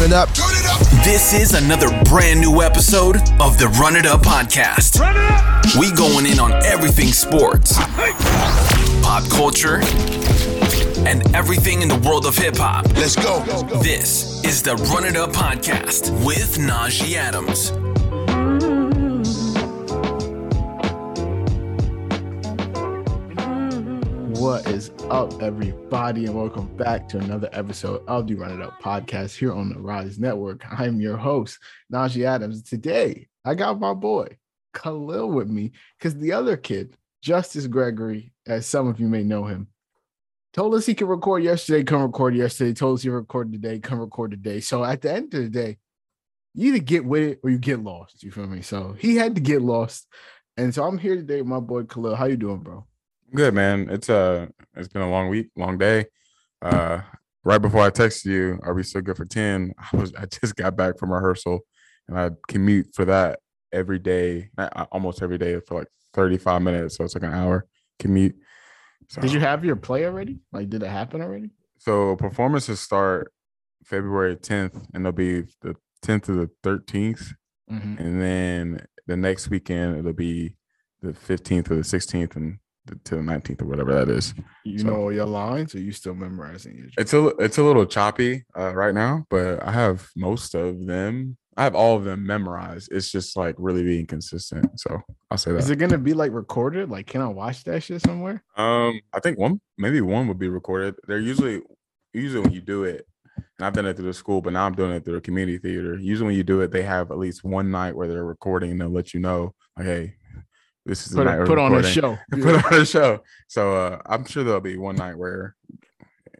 Turn it up. It up. This is another brand new episode of the Run It Up podcast. Run it up. We going in on everything sports, pop culture, and everything in the world of hip hop. Let's go. This is the Run It Up podcast with Najee Adams. What is up, everybody, and welcome back to another episode of the Run It Up podcast here on the Rise Network. I'm your host, Najee Adams. Today, I got my boy Khalil with me because the other kid, Justice Gregory, as some of you may know him, told us he could record yesterday, come record yesterday, told us he record today, come record today. So at the end of the day, you either get with it or you get lost. You feel me? So he had to get lost. And so I'm here today with my boy Khalil. How you doing, bro? Good man. It's uh it's been a long week, long day. Uh right before I texted you, are we still good for 10? I was I just got back from rehearsal and I commute for that every day, almost every day for like 35 minutes. So it's like an hour commute. So, Did you have your play already? Like, did it happen already? So performances start February 10th and they'll be the 10th to the 13th. Mhm. And then the next weekend it'll be the 15th or the 16th and to the 19th or whatever that is. You So- know your lines, or you still memorizing your It's a it's a little choppy uh, right now, but I have most of them. I have all of them memorized. It's just like really being consistent. So I'll say that. Is it gonna be like recorded? Like, can I watch that shit somewhere? Um, I think one maybe one would be recorded. They're usually usually when you do it, and I've done it through the school, but now I'm doing it through a community theater. Usually when you do it, they have at least one night where they're recording and they'll let you know, like, hey, this is Put, we're put on a show. put on a show. So uh, I'm sure there'll be one night where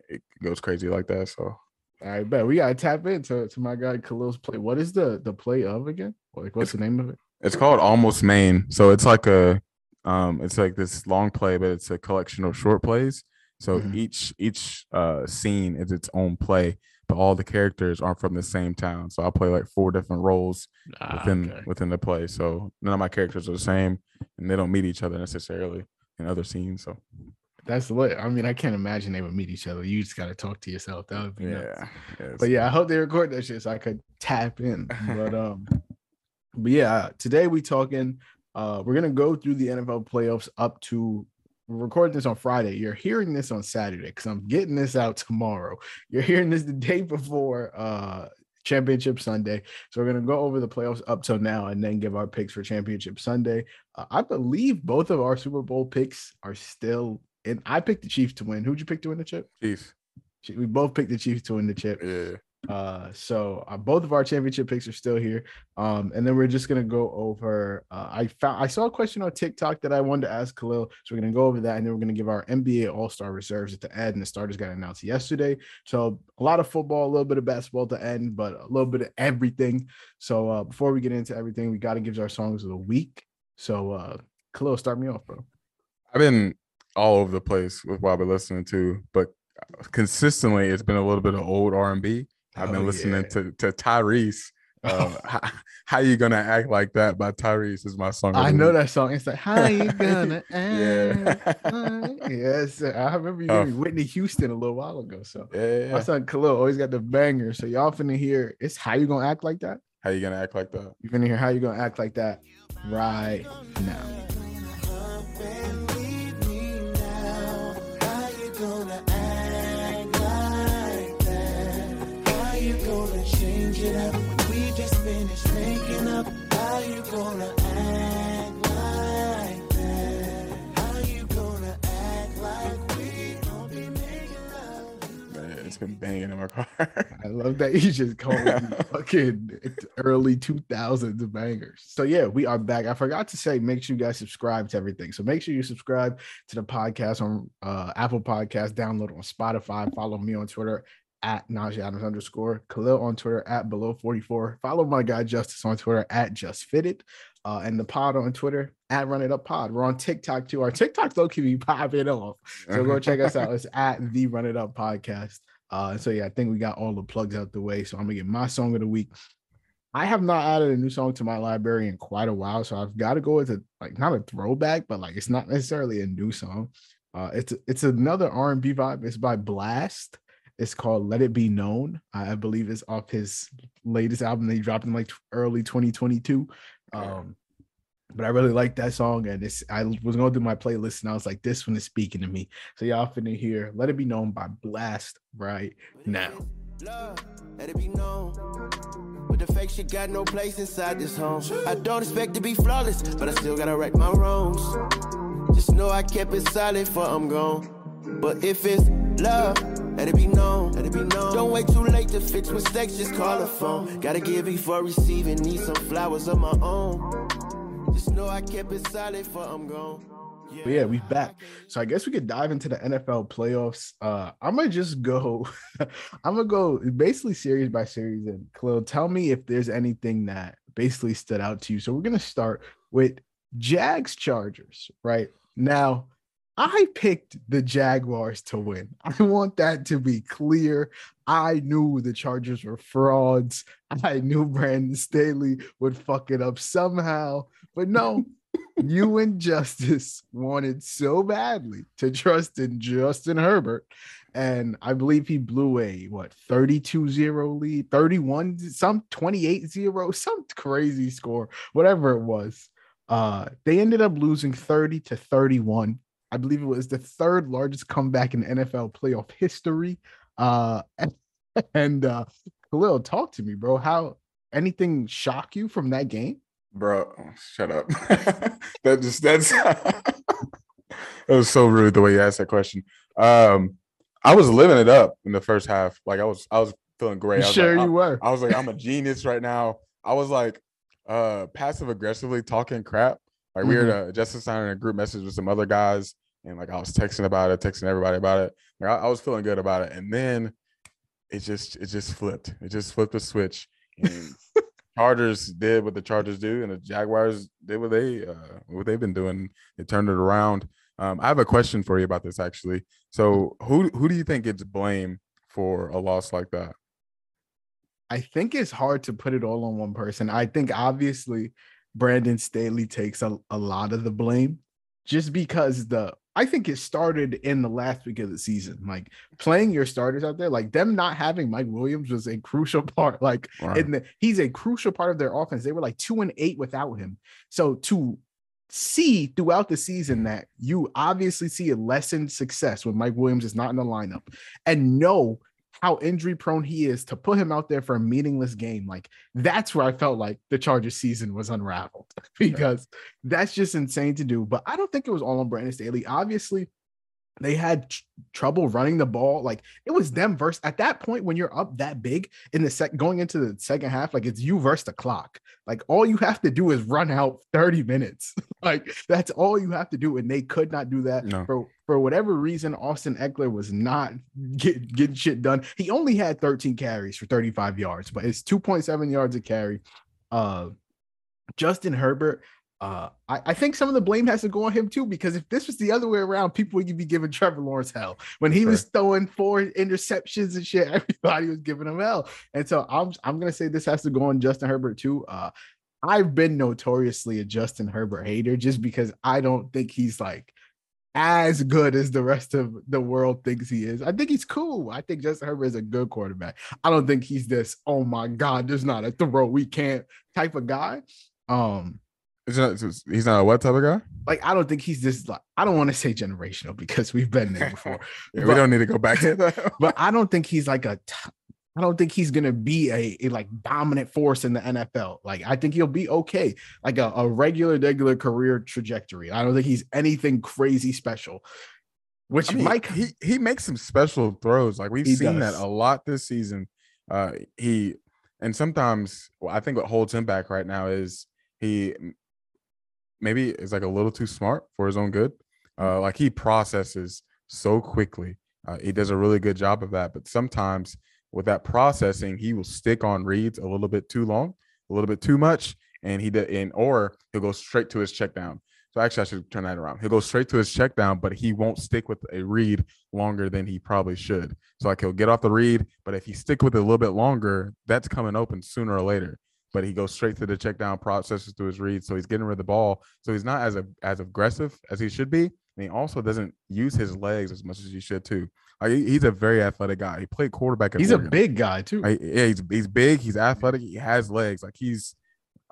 it goes crazy like that. So I bet we gotta tap into to my guy Khalil's play. What is the the play of again? Like, what's the name of it? It's called Almost Maine. So it's like a um it's like this long play, but it's a collection of short plays. So Mhm. each each uh scene is its own play, but all the characters aren't from the same town. So I play like four different roles Ah, within okay. within the play. So none of my characters are the same and they don't meet each other necessarily in other scenes. So That's lit. I mean, I can't imagine they would meet each other. You just gotta talk to yourself. That would be nuts. yeah. yeah But yeah, I hope they record that shit so I could tap in. But um, but yeah, today we talking. Uh, we're gonna go through the NFL playoffs up to. Recording this on Friday. You're hearing this on Saturday because I'm getting this out tomorrow. You're hearing this the day before uh Championship Sunday. So we're gonna go over the playoffs up till now and then give our picks for Championship Sunday. Uh, I believe both of our Super Bowl picks are still in. I picked the Chiefs to win. Who'd you pick to win the chip? Chiefs. We both picked the Chiefs to win the chip. Yeah. Uh, so uh, both of our championship picks are still here. Um, and then we're just gonna go over. Uh, I found I saw a question on TikTok that I wanted to ask Khalil, so we're gonna go over that, and then we're gonna give our NBA All Star reserves at the end. And the starters got announced yesterday, so a lot of football, a little bit of basketball to end, but a little bit of everything. So uh, before we get into everything, we got to give our songs of the week. So uh, Khalil, start me off, bro. I've been all over the place with what I've been listening to, but consistently it's been a little bit of old R and B. I've Oh, been listening yeah. to to Tyrese. Uh, how, how you gonna act like that by Tyrese is my song. I know week. that song. It's like, how you gonna Yeah. act? like-" yes, I remember you giving me Whitney Houston a little while ago. So Yeah, my son Khalil always got the banger. So y'all finna hear it's how you gonna act like that. how you gonna act like that? You finna hear how you gonna act like that right now. Man, it's been banging in my car. I love that you just called me fucking early 2000s bangers. So yeah, we are back. I forgot to say, make sure you guys subscribe to everything. So make sure you subscribe to the podcast on uh, Apple Podcast, download on Spotify, follow me on Twitter at Najee Adams underscore, Khalil on Twitter at below 44. Follow my guy Justice on Twitter at just fitted. Uh, and the pod on Twitter at Run It Up Pod. We're on TikTok too. Our TikTok's low key be popping off. So go check us out. It's at the Run It Up Podcast. Uh, so yeah, I think we got all the plugs out the way. So I'm gonna get my song of the week. I have not added a new song to my library in quite a while, so I've got to go with a like not a throwback, but like it's not necessarily a new song. Uh, it's it's another R and B vibe. It's by Blast. It's called Let It Be Known. I believe it's off his latest album that he dropped in like early 2022. Um, but I really like that song, and it's I was going through my playlist and I was like, this one is speaking to me. So y'all finna hear "Let It Be Known" by Blast right now. Love, let it be known. With the fake shit got no place inside this home. I don't expect to be flawless, but I still gotta right my wrongs. Just know I kept it solid for I'm gone. But if it's love, let it be known. Let it be known. Don't wait too late to fix mistakes, just call a phone. Gotta give before receiving, need some flowers of my own. Just know I kept it solid for I'm gone. Yeah. But yeah, we back. So I guess we could dive into the NFL playoffs. Uh I'm gonna just go, I'm gonna go basically series by series. And Khalil, tell me if there's anything that basically stood out to you. So we're gonna start with Jags Chargers, right? Now, I picked the Jaguars to win. I want that to be clear. I knew the Chargers were frauds. I knew Brandon Staley would fuck it up somehow. But no, you and Justice wanted so badly to trust in Justin Herbert. And I believe he blew a what 32-0 lead, 31, some 28-0, some crazy score, whatever it was. Uh, they ended up losing 30 to 31. I believe it was the third largest comeback in NFL playoff history. Uh, and, and uh, Khalil, talk to me, bro. How anything shock you from that game? Bro, shut up. that just that's that was so rude the way you asked that question. Um, I was living it up in the first half. Like I was, I was feeling great. I was sure like, you were. I was like, I'm a genius right now. I was like, uh, passive aggressively talking crap. Like mm-hmm. we were mm-hmm. just signing a group message with some other guys, and like I was texting about it, texting everybody about it. Like, I, I was feeling good about it, and then it just it just flipped. It just flipped the switch, and Chargers did what the Chargers do, and the Jaguars did what they uh, what they've been doing. They turned it around. Um, I have a question for you about this actually. So, who who do you think gets blame for a loss like that? I think it's hard to put it all on one person. I think obviously Brandon Staley takes a, a lot of the blame just because the I think it started in the last week of the season. Like playing your starters out there, like them not having Mike Williams was a crucial part. Like right. the, he's a crucial part of their offense. They were like two and eight without him. So to see throughout the season mm. that you obviously see a lessened success when Mike Williams is not in the lineup and know how injury prone he is to put him out there for a meaningless game. Like that's where I felt like the Chargers season was unraveled because that's just insane to do. But I don't think it was all on Brandon Staley. Obviously, they had tr- trouble running the ball. Like it was them versus at that point when you're up that big in the sec going into the second half, like it's you versus the clock. Like all you have to do is run out 30 minutes. like that's all you have to do. And they could not do that no. for, for whatever reason. Austin Ekeler was not get, getting shit done. He only had 13 carries for 35 yards, but it's 2.7 yards a carry. Uh Justin Herbert, uh, I, I, think some of the blame has to go on him too, because if this was the other way around, people would be giving Trevor Lawrence hell when he was throwing four interceptions and shit. Everybody was giving him hell, and so I'm I'm gonna say this has to go on Justin Herbert too. Uh, I've been notoriously a Justin Herbert hater just because I don't think he's like as good as the rest of the world thinks he is. I think he's cool. I think Justin Herbert is a good quarterback. I don't think he's this, oh my God, there's not a throw we can't type of guy. Um, not, he's not a what type of guy? Like, I don't think he's this. Like, I don't want to say generational because we've been there before. yeah, but, we don't need to go back to that. but I don't think he's like a. T- I don't think he's gonna be a, a, like dominant force in the NFL. Like, I think he'll be okay, like a, a regular, regular career trajectory. I don't think he's anything crazy special. Which I mean, Mike he he makes some special throws. Like we've seen does. that a lot this season. Uh, he and sometimes well, I think what holds him back right now is he maybe is like a little too smart for his own good. Uh, like he processes so quickly. Uh, he does a really good job of that. But sometimes with that processing, he will stick on reads a little bit too long, a little bit too much, and he did, and or he'll go straight to his check down. So actually, I should turn that around. He'll go straight to his check down, but he won't stick with a read longer than he probably should. So like he'll get off the read, but if he stick with it a little bit longer, that's coming open sooner or later but he goes straight to the check down processes through his reads. So he's getting rid of the ball. So he's not as a, as aggressive as he should be. And he also doesn't use his legs as much as he should too. Like, he's a very athletic guy. He played quarterback. At He's a big guy too. Like, yeah, he's he's big. He's athletic. He has legs. Like he's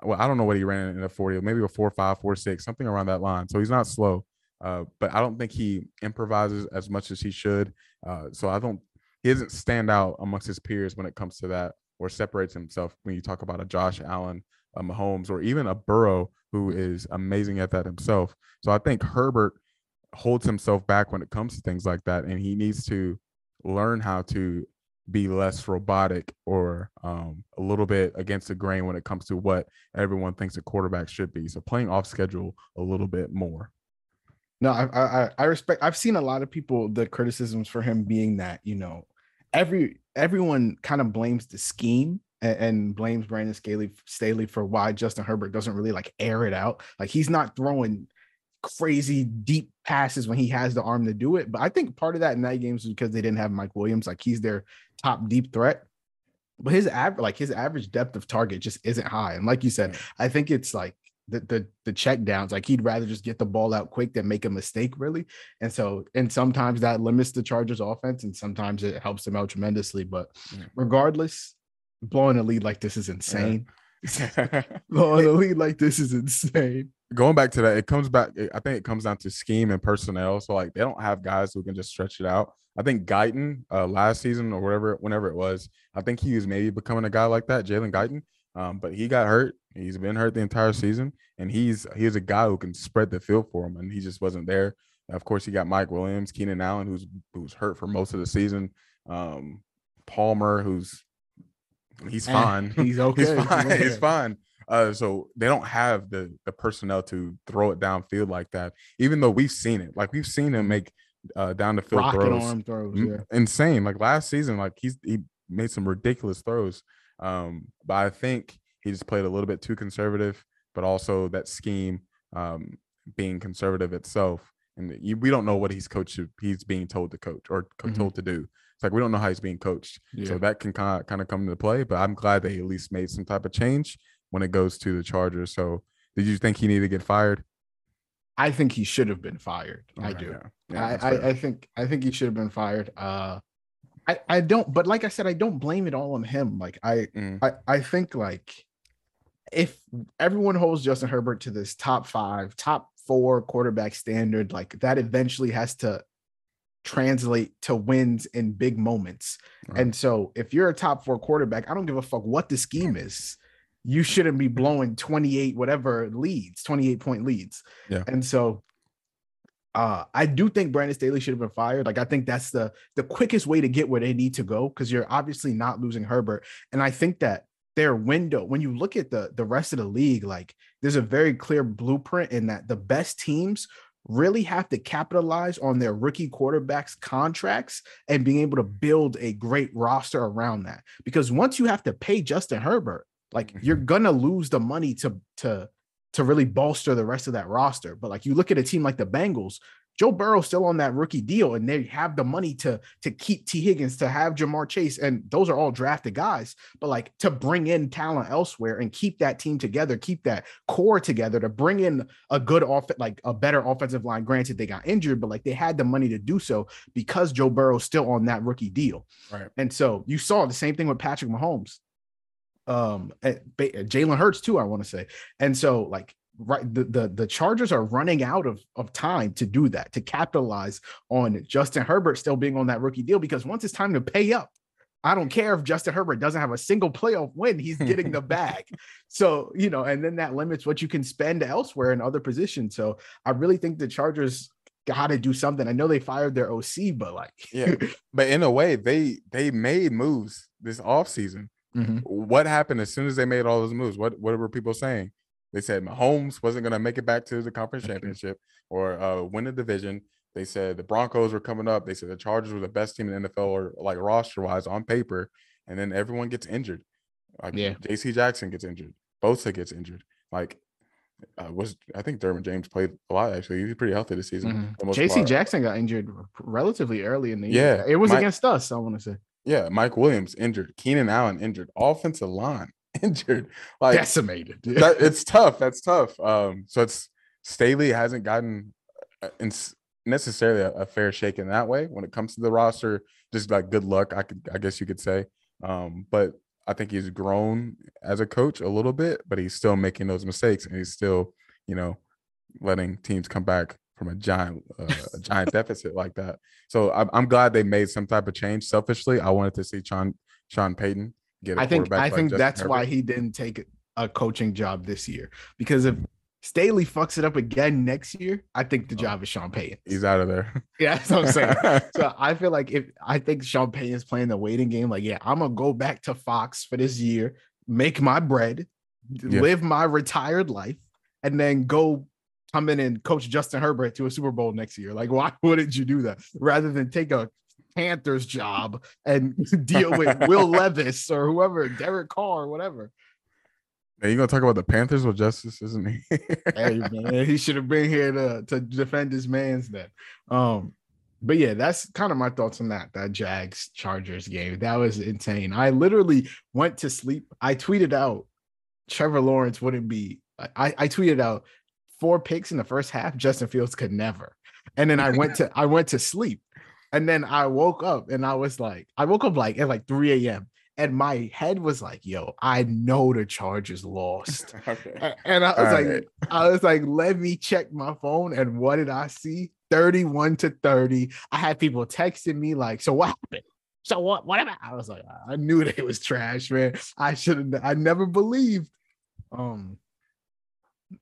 well, I don't know what he ran in a forty, maybe a four five, four six, something around that line. So he's not slow. Uh, but I don't think he improvises as much as he should. Uh, so I don't. He doesn't stand out amongst his peers when it comes to that, or separates himself when you talk about a Josh Allen, a Mahomes, or even a Burrow who is amazing at that himself. So I think Herbert holds himself back when it comes to things like that, and he needs to learn how to be less robotic or um, a little bit against the grain when it comes to what everyone thinks a quarterback should be. So playing off schedule a little bit more. No, I, I I respect. I've seen a lot of people the criticisms for him being that you know every everyone kind of blames the scheme and, and blames Brandon Staley Staley for why Justin Herbert doesn't really like air it out. Like he's not throwing crazy deep passes when he has the arm to do it. But I think part of that in that game is because they didn't have Mike Williams. Like he's their top deep threat. But his average, like his average depth of target, just isn't high. And like you said, I think it's like the the the check downs. Like he'd rather just get the ball out quick than make a mistake, really. And so, and sometimes that limits the Chargers' offense, and sometimes it helps them out tremendously. But Yeah. regardless, blowing a lead like this is insane. blowing a lead like this is insane. Going back to that, it comes back. I think it comes down to scheme and personnel. So like they don't have guys who can just stretch it out. I think Guyton uh, last season or whatever, whenever it was, I think he was maybe becoming a guy like that, Jalen Guyton. Um, but he got hurt. He's been hurt the entire season, and he's he's a guy who can spread the field for him, and he just wasn't there. Of course, he got Mike Williams, Keenan Allen, who's who's hurt for most of the season. Um, Palmer, who's he's Eh, fine. He's okay. He's fine. He's fine. Uh, so they don't have the the personnel to throw it downfield like that. Even though we've seen it, like we've seen him make uh, down the field Rocket throws, arm throws. Mm, Yeah. insane. Like last season, like he's he made some ridiculous throws. Um, but I think he just played a little bit too conservative. But also that scheme um, being conservative itself, and you, we don't know what he's coached. He's being told to coach or Mhm. told to do. It's like we don't know how he's being coached. Yeah. So that can kind of kind of come into play. But I'm glad that he at least made some type of change when it goes to the Chargers. So did you think he needed to get fired? I think he should have been fired. I do. yeah. Yeah, I, I. I think I think he should have been fired. Uh I, I don't but like I said, I don't blame it all on him. Like I Mm, I, I think like if everyone holds Justin Herbert to this top five, top four quarterback standard, like that eventually has to translate to wins in big moments. Right. And so if you're a top four quarterback, I don't give a fuck what the scheme is. You shouldn't be blowing 28 whatever leads, 28 point leads. Yeah. And so uh I do think Brandon Staley should have been fired. Like I think that's the the quickest way to get where they need to go because you're obviously not losing Herbert. And I think that their window, when you look at the the rest of the league, like there's a very clear blueprint in that the best teams really have to capitalize on their rookie quarterbacks contracts and being able to build a great roster around that. Because once you have to pay Justin Herbert, like you're mm-hmm. gonna lose the money to to to really bolster the rest of that roster. But like you look at a team like the Bengals, Joe Burrow's still on that rookie deal, and they have the money to to keep Tee Higgins, to have Ja'Marr Chase, and those are all drafted guys. But like to bring in talent elsewhere and keep that team together, keep that core together, to bring in a good off like a better offensive line. Granted, they got injured, but like they had the money to do so because Joe Burrow's still on that rookie deal. Right. And so you saw the same thing with Patrick Mahomes, um, Jalen Hurts too. I want to say, and so like right, the, the the Chargers are running out of of time to do that to capitalize on Justin Herbert still being on that rookie deal because once it's time to pay up. I don't care if Justin Herbert doesn't have a single playoff win, he's getting the bag. So, you know, and then that limits what you can spend elsewhere in other positions. So, I really think the Chargers got to do something. I know they fired their OC, but like, Yeah. but in a way, they they made moves this offseason. Mhm. What happened as soon as they made all those moves? What what were people saying? They said Mahomes wasn't going to make it back to the conference championship or uh, win the division. They said the Broncos were coming up. They said the Chargers were the best team in the NFL or like roster wise on paper. And then everyone gets injured. Like Yeah. JC Jackson gets injured. Bosa gets injured. Like uh, was I think Derwin James played a lot actually. He was pretty healthy this season. Mhm. most JC. Jackson got injured relatively early in the year. Yeah, It was my- against us, I want to say. Yeah, Mike Williams injured, Keenan Allen injured, offensive line injured. Like Decimated. that, it's tough. That's tough. Um, so it's Staley hasn't gotten uh, necessarily a, a, fair shake in that way when it comes to the roster. Just like good luck, I could I guess you could say. Um, but I think he's grown as a coach a little bit, but he's still making those mistakes and he's still, you know, letting teams come back from a giant uh, a giant deficit like that. So I'm, I'm glad they made some type of change. Selfishly, I wanted to see Sean Sean Payton get. I think I think that's Herbert. why he didn't take a coaching job this year because if Staley fucks it up again next year, I think the oh. job is Sean Payton. He's out of there. Yeah, that's what I'm saying. so I feel like if I think Sean Payton is playing the waiting game, like, yeah, I'm gonna go back to Fox for this year, make my bread, yeah. live my retired life, and then go come in and coach Justin Herbert to a Super Bowl next year. Like, why wouldn't you do that rather than take a Panthers job and deal with Will Levis or whoever, Derek Carr, or whatever? Are you gonna talk about the Panthers with Justice, isn't he? hey man, he should have been here to, to defend his man's then. Um, but yeah, that's kind of my thoughts on that. That Jags Chargers game. That was insane. I literally went to sleep. I tweeted out Trevor Lawrence wouldn't be. I, I tweeted out four picks in the first half, Justin Fields could never. And then I went to I went to sleep. And then I woke up and I was like, I woke up like at like 3 a.m. And my head was like, yo, I know the Chargers lost. okay. And I was All like, right. I was like, let me check my phone. And what did I see? 31 to 30. I had people texting me like, so what happened? So what? Whatever. I was like, I knew that it was trash, man. I should have. I never believed. Um,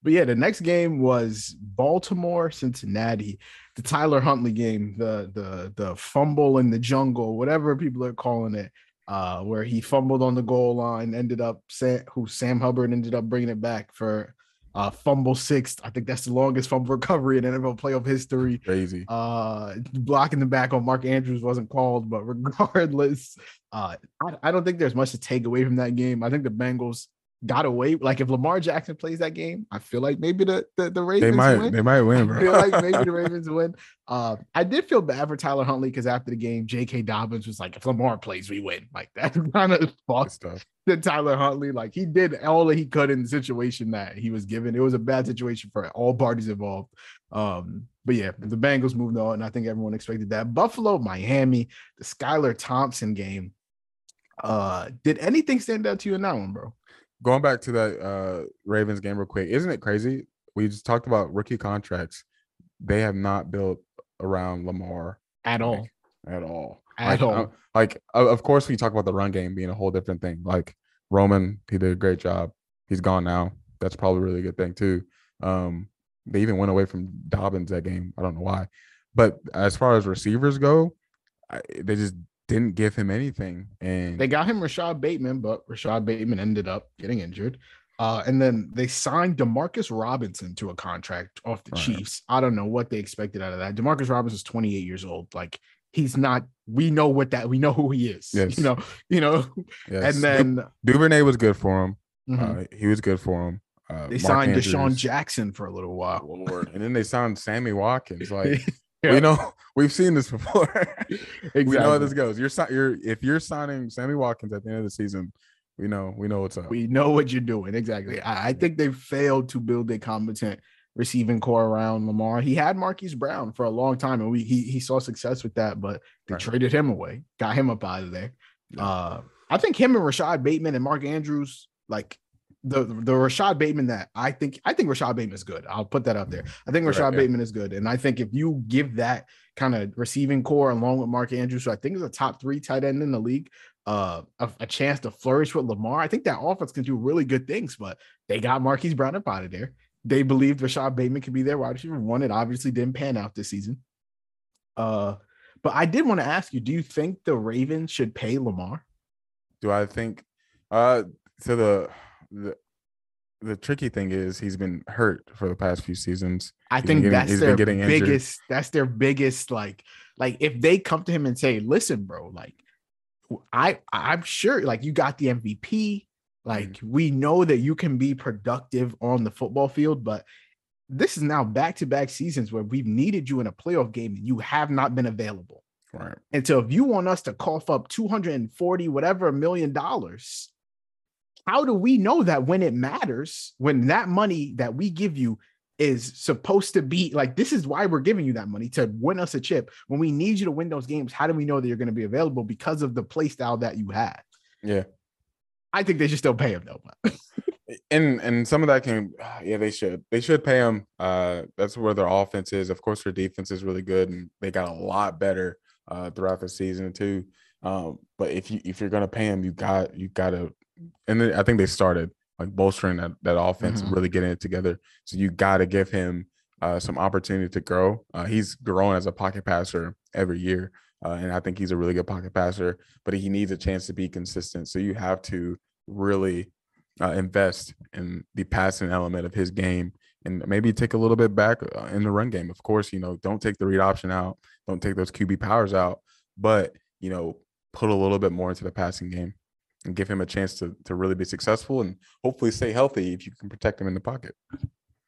but yeah, the next game was Baltimore Cincinnati, the Tyler Huntley game, the the the fumble in the jungle, whatever people are calling it, uh, where he fumbled on the goal line, ended up Sam, who Sam Hubbard ended up bringing it back for uh, fumble sixth. I think that's the longest fumble recovery in NFL playoff history. Crazy. Uh, blocking the back on Mark Andrews wasn't called, but regardless, uh, I, I don't think there's much to take away from that game. I think the Bengals got away. Like if Lamar Jackson plays that game, I feel like maybe the the, the Ravens they might win. they might win. Bro. I feel like maybe the Ravens win. Uh, I did feel bad for Tyler Huntley because after the game, J.K. Dobbins was like, "If Lamar plays, we win." Like that kind of fucked to Tyler Huntley. Like he did all that he could in the situation that he was given. It was a bad situation for all parties involved. Um, but yeah, the Bengals moved on, and I think everyone expected that. Buffalo, Miami, the Skylar Thompson game. Uh, did anything stand out to you in that one, bro? Going back to that uh Ravens game real quick, isn't it crazy? We just talked about rookie contracts. They have not built around Lamar at all. At all. At like, all. Uh, like, of course, we talk about the run game being a whole different thing. Like Roman, he did a great job. He's gone now. That's probably a really good thing too. Um, they even went away from Dobbins that game. I don't know why. But as far as receivers go, I, they just didn't give him anything. And they got him Rashod Bateman, but Rashod Bateman ended up getting injured. Uh, and then they signed Demarcus Robinson to a contract off the right. Chiefs. I don't know what they expected out of that. Demarcus Robinson is 28 years old. Like he's not. We know what that. We know who he is. Yes. You know. You know. Yes. And then du- Duvernay was good for him. Mm-hmm. Uh, he was good for him. Uh, they Mark signed Andrews. DeSean Jackson for a little while. Lord. and then they signed Sammy Watkins. Like yeah. We know we've seen this before. exactly. We know how this goes. You're you're if you're signing Sammy Watkins at the end of the season, we know we know what's up. We know what you're doing. Exactly. I, I think they failed to build a competent receiving core around Lamar. He had Marquise Brown for a long time, and we he he saw success with that, but they right. traded him away, got him up out of there. Yeah. Uh, I think him and Rashod Bateman and Mark Andrews, like the the Rashod Bateman that I think I think Rashod Bateman is good. I'll put that out there. I think Rashod right, yeah. Bateman is good, and I think if you give that kind of receiving core along with Mark Andrews, who I think is a top three tight end in the league, uh, a, a, chance to flourish with Lamar, I think that offense can do really good things. But they got Marquise Brown up out of there. They believed Rashod Bateman could be their wide receiver one. It obviously didn't pan out this season. Uh, but I did want to ask you: Do you think the Ravens should pay Lamar? Do I think? Uh, so the the the tricky thing is he's been hurt for the past few seasons. I think getting, that's their biggest. Injured. That's their biggest. Like, like if they come to him and say, "Listen, bro, like, I I'm sure like you got the MVP. Like, mm-hmm. we know that you can be productive on the football field, but this is now back to back seasons where we've needed you in a playoff game and you have not been available. Right. And so if you want us to cough up 240 whatever million dollars how do we know that when it matters, when that money that we give you is supposed to be like this is why we're giving you that money to win us a chip. When we need you to win those games, how do we know that you're going to be available because of the play style that you had? Yeah. I think they should still pay him though. and and some of that can yeah they should they should pay him uh that's where their offense is of course their defense is really good and they got a lot better uh throughout the season too um but if you if you're gonna pay him you got you gotta and then i think they started like bolstering that, that offense Mhm. and really getting it together so you gotta give him uh some opportunity to grow uh he's growing as a pocket passer every year uh, and i think he's a really good pocket passer but he needs a chance to be consistent so you have to really uh, invest in the passing element of his game and maybe take a little bit back uh, in the run game. Of course, you know, don't take the read option out, don't take those QB powers out, but you know, put a little bit more into the passing game and give him a chance to to really be successful and hopefully stay healthy if you can protect him in the pocket.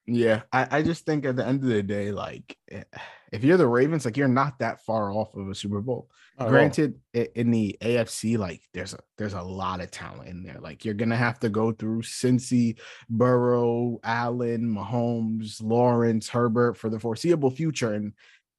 Yeah, I, I just think at the end of the day, like eh, if you're the Ravens, like you're not that far off of a Super Bowl. Granted, in the AFC, like there's a there's a lot of talent in there. Like you're gonna have to go through Cincy, Burrow, Allen, Mahomes, Lawrence, Herbert for the foreseeable future, and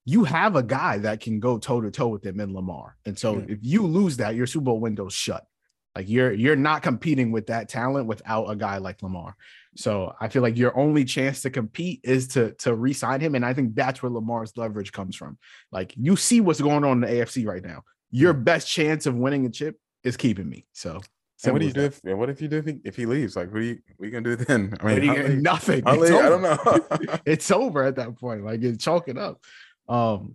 you have a guy that can go toe to toe with them in Lamar. And so Yeah. if you lose that, your Super Bowl window's shut. Like you're you're not competing with that talent without a guy like Lamar. So I feel like your only chance to compete is to to re-sign him, and I think that's where Lamar's leverage comes from. Like you see what's going on in the AFC right now. Your best chance of winning a chip is keeping me. So And what do you do if and what if you do if he, if he leaves? Like, what do you what you gonna do then? I mean, you Huntley- nothing. Huntley, I don't know. it's over at that point. Like it's chalking up. Um,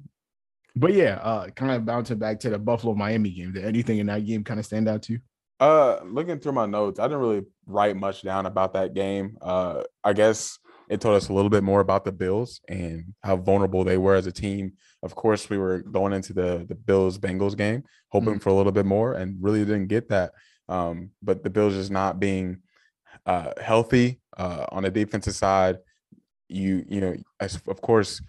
but yeah, uh, kind of bouncing back to the Buffalo Miami game. Did anything in that game kind of stand out to you? Uh, looking through my notes, I didn't really write much down about that game. Uh, I guess it told us a little bit more about the Bills and how vulnerable they were as a team. Of course, we were going into the the Bills Bengals game hoping for a little bit more, and really didn't get that. Um, but the Bills just not being uh, healthy uh, on the defensive side. You you know, as, of course,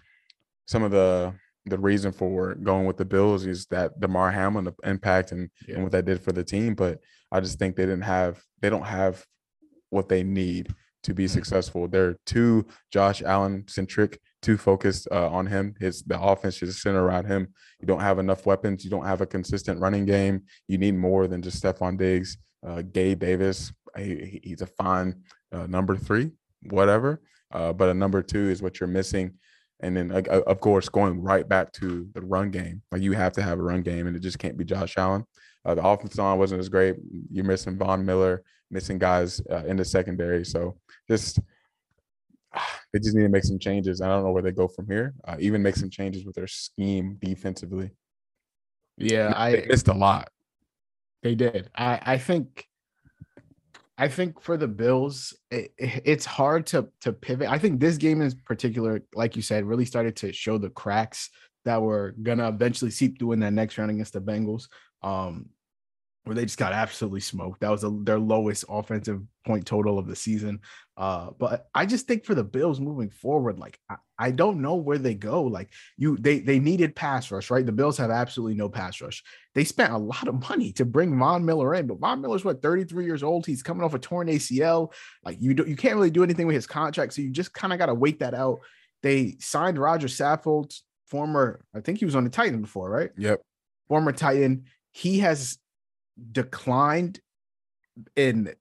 some of the the reason for going with the Bills is that Damar Hamlin the impact and, Yeah. and what that did for the team. But I just think they didn't have they don't have what they need to be Mhm. successful. They're too Josh Allen centric, too focused uh, on him. His the offense should centered around him. You don't have enough weapons. You don't have a consistent running game. You need more than just Stefon Diggs, uh, Gabe Davis. He, he- he's a fine uh, number three, whatever. Uh, but a number two is what you're missing. And then, uh, of course, going right back to the run game. Like you have to have a run game, and it just can't be Josh Allen. Uh, the offensive line wasn't as great. You're missing Von Miller, missing guys uh, in the secondary. So just they just need to make some changes. I don't know where they go from here. Uh, even make some changes with their scheme defensively. Yeah, I missed a lot. They did. I I think I think for the Bills, it, it's hard to to pivot. I think this game in particular, like you said, really started to show the cracks that were gonna eventually seep through in that next round against the Bengals. Um, where they just got absolutely smoked. That was a, their lowest offensive point total of the season. Uh, but I just think for the Bills moving forward, like I, I don't know where they go. Like you, they they needed pass rush, right? The Bills have absolutely no pass rush. They spent a lot of money to bring Von Miller in, but Von Miller's what 33 years old. He's coming off a torn ACL. Like you, do, you can't really do anything with his contract, so you just kind of got to wait that out. They signed Rodger Saffold, former, I think he was on the Titan before, right? Yep. former Titan. He has declined in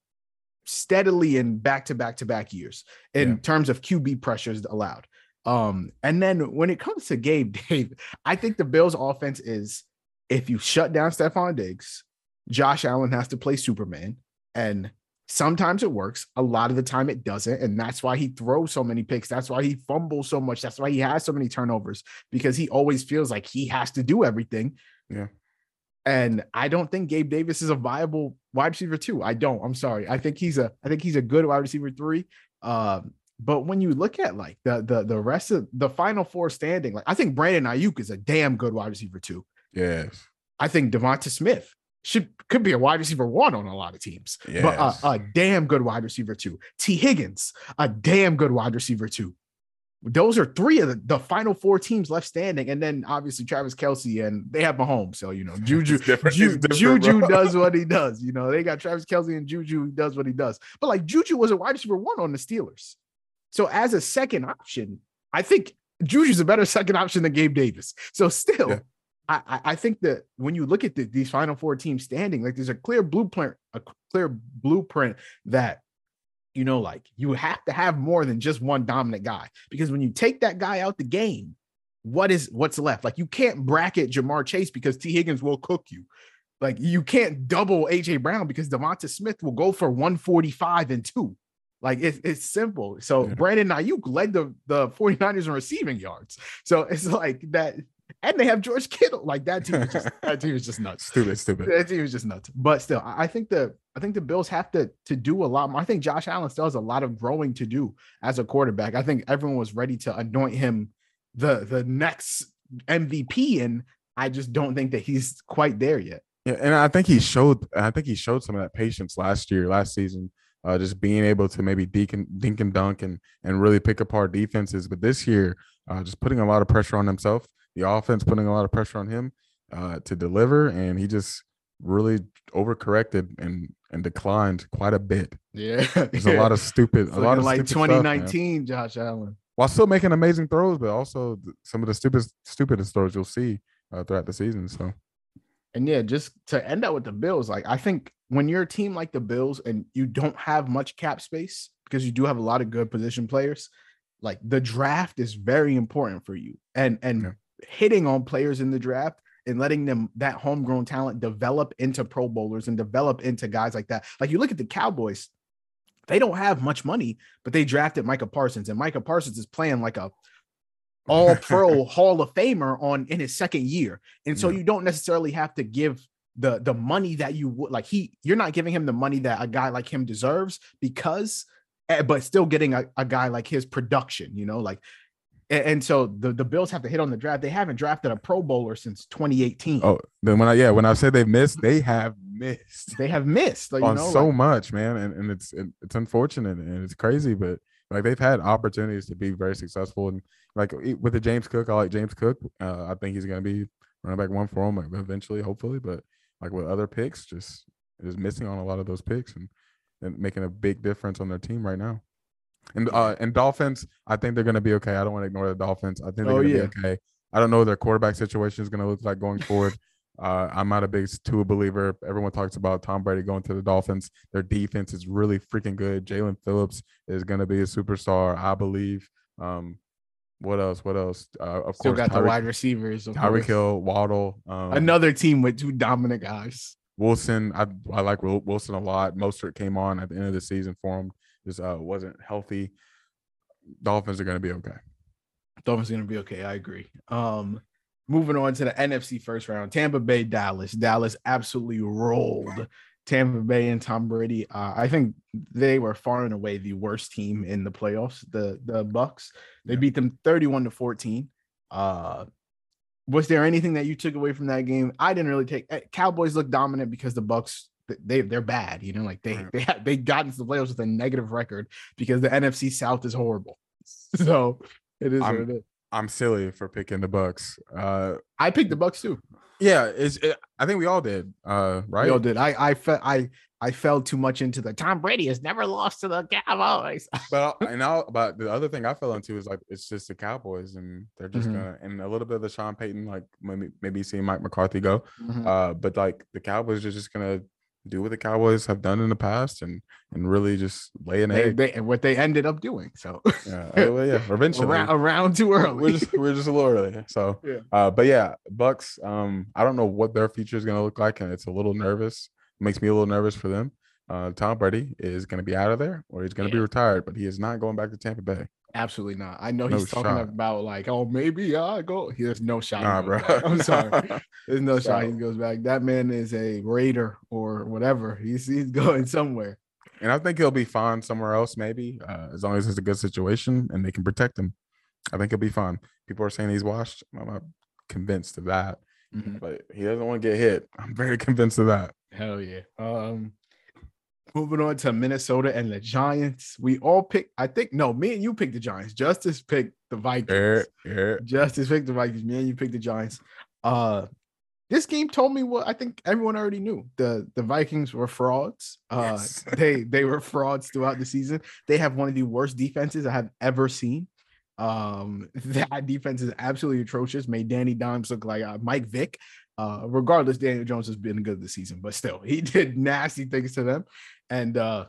steadily in back to back to back years in Yeah. terms of QB pressures allowed. Um, and then when it comes to Gabe Dave, I think the Bills offense is if you shut down Stefon Diggs, Josh Allen has to play Superman. And sometimes it works, a lot of the time it doesn't. And that's why he throws so many picks. That's why he fumbles so much. That's why he has so many turnovers because he always feels like he has to do everything. Yeah. And I don't think Gabe Davis is a viable wide receiver two. I don't. I'm sorry. I think he's a I think he's a good wide receiver three. Um, but when you look at like the the the rest of the final four standing, like I think Brandon Aiyuk is a damn good wide receiver two. Yes. I think Devonta Smith should could be a wide receiver one on a lot of teams, but Yes. a, a damn good wide receiver two. Tee Higgins, a damn good wide receiver two. Those are three of the, the final four teams left standing, and then obviously Travis Kelce and they have Mahomes. So you know Juju. Ju- Juju bro. does what he does. You know they got Travis Kelce and Juju does what he does. But like Juju was a wide receiver one on the Steelers, So as a second option, I think Juju's a better second option than Gabe Davis. So still, Yeah. I, I think that when you look at the, these final four teams standing, like there's a clear blueprint, a clear blueprint that you know, like you have to have more than just one dominant guy because when you take that guy out the game, what is what's left? Like you can't bracket Ja'Marr Chase because Tee Higgins will cook you. Like you can't double AJ Brown because Devonta Smith will go for 145 and two. Like it's, it's simple. So Yeah. Brandon Aiyuk led the, the 49ers in receiving yards. So it's like that. And they have George Kittle. Like that team is just that team is just nuts. Stupid, stupid. That team is just nuts. But still, I think the I think the Bills have to to do a lot more. I think Josh Allen still has a lot of growing to do as a quarterback. I think everyone was ready to anoint him the the next MVP, and I just don't think that he's quite there yet. Yeah, and I think he showed. I think he showed some of that patience last year, last season. Uh, just being able to maybe dink and, dink and dunk and and really pick apart defenses. But this year, uh, just putting a lot of pressure on himself. The offense putting a lot of pressure on him uh, to deliver, and he just really overcorrected and and declined quite a bit. Yeah, There's a lot of stupid, a lot of like stupid stuff, 2019 Josh Allen. while still making amazing throws, but also some of the stupidest stupidest throws you'll see uh, throughout the season. So And yeah, just to end up with the Bills, like I think when you're a team like the Bills and you don't have much cap space because you do have a lot of good position players, like the draft is very important for you. And and Yeah. Hitting on players in the draft and letting them that homegrown talent develop into pro bowlers and develop into guys like that. Like you look at the Cowboys, they don't have much money, but they drafted Micah Parsons, and Micah Parsons is playing like a all pro Hall of Famer on in his second year. And so Yeah. you don't necessarily have to give the the money that you would like he you're not giving him the money that a guy like him deserves because eh, but still getting a, a guy like his production, you know, like a- and, so the, the Bills have to hit on the draft. They haven't drafted a pro bowler since 2018. oh, then when I yeah when I said they've missed, they have missed. They have missed like, you on know, so like- much, man, and, and it's it, it's unfortunate and it's crazy, but like they've had opportunities to be very successful, and like with the James Cook, I like James Cook. Uh, I think he's gonna be running back one for him like, eventually, hopefully. But like with other picks, just just missing on a lot of those picks and and making a big difference on their team right now. And uh and Dolphins, I think they're gonna be okay. I don't want to ignore the Dolphins. I think they're Oh, gonna yeah. be okay. I don't know what their quarterback situation is gonna look like going forward. Uh, I'm not a big Tua believer. Everyone talks about Tom Brady going to the Dolphins. Their defense is really freaking good. Jaelan Phillips is going to be a superstar, I believe. Um, what else? What else? Uh, of still course, got the wide receivers. Tyreek. Hill, Waddle, um, Another team with two dominant guys. Wilson. I I like Wilson a lot. Mostert came on at the end of the season for him. Just uh, wasn't healthy. Dolphins are going to be okay. Dolphins are going to be okay. I agree. Um, moving on to the NFC first round, Tampa Bay, Dallas. Dallas absolutely rolled Tampa Bay and Tom Brady. Uh, I think they were far and away the worst team in the playoffs. The the Bucks. They Yeah. beat them thirty-one to fourteen. Uh, was there anything that you took away from that game? I didn't really take. eh, Cowboys look dominant because the Bucks. They they're bad, you know, like they Right. they had, they got into the playoffs with a negative record because the NFC South is horrible. So it is I'm- it is. I'm silly for picking the Bucks. Uh, I picked the Bucks too. yeah, it's. It, I think we all did. Uh, right? We all did. I I felt I I fell too much into the Tom Brady has never lost to the Cowboys. But and now, but the other thing I fell into is like it's just the Cowboys, and they're just Mhm. gonna and a little bit of the Sean Payton, like maybe maybe seeing Mike McCarthy go. Mhm. Uh, but like the Cowboys are just gonna do what the Cowboys have done in the past and and really just lay an They, egg. they and what they ended up doing. So yeah, uh, well, yeah, eventually. around, around too early. we're just we're just a little early. So Yeah. uh, but yeah, Bucks. Um, I don't know what their future is gonna look like, and it's a little nervous. makes me a little nervous for them. Uh, Tom Brady is gonna be out of there, or he's gonna be retired, but he is not going back to Tampa Bay. Absolutely not. I know No he's talking shot. about like, oh, maybe I go. He, there's no shot. Nah, bro. back. I'm sorry. There's no shot he goes back. That man is a Raider or whatever. He's he's going somewhere. And I think he'll be fine somewhere else, maybe, uh, as long as it's a good situation and they can protect him. I think he'll be fine. People are saying he's washed. I'm not convinced of that, Mhm. but he doesn't want to get hit. I'm very convinced of that. Hell yeah. Um, moving on to Minnesota and the Giants. We all picked. I think no, me and you picked the Giants. Justice picked the Vikings. Yeah, yeah. Justice picked the Vikings. Me and you picked the Giants. Uh, this game told me what I think everyone already knew. The the Vikings were frauds. Uh Yes. they they were frauds throughout the season. They have one of the worst defenses I have ever seen. Um that defense is absolutely atrocious. Made Danny Dimes look like uh, Mike Vick. Uh regardless, Daniel Jones has been good this season, but still he did nasty things to them. And uh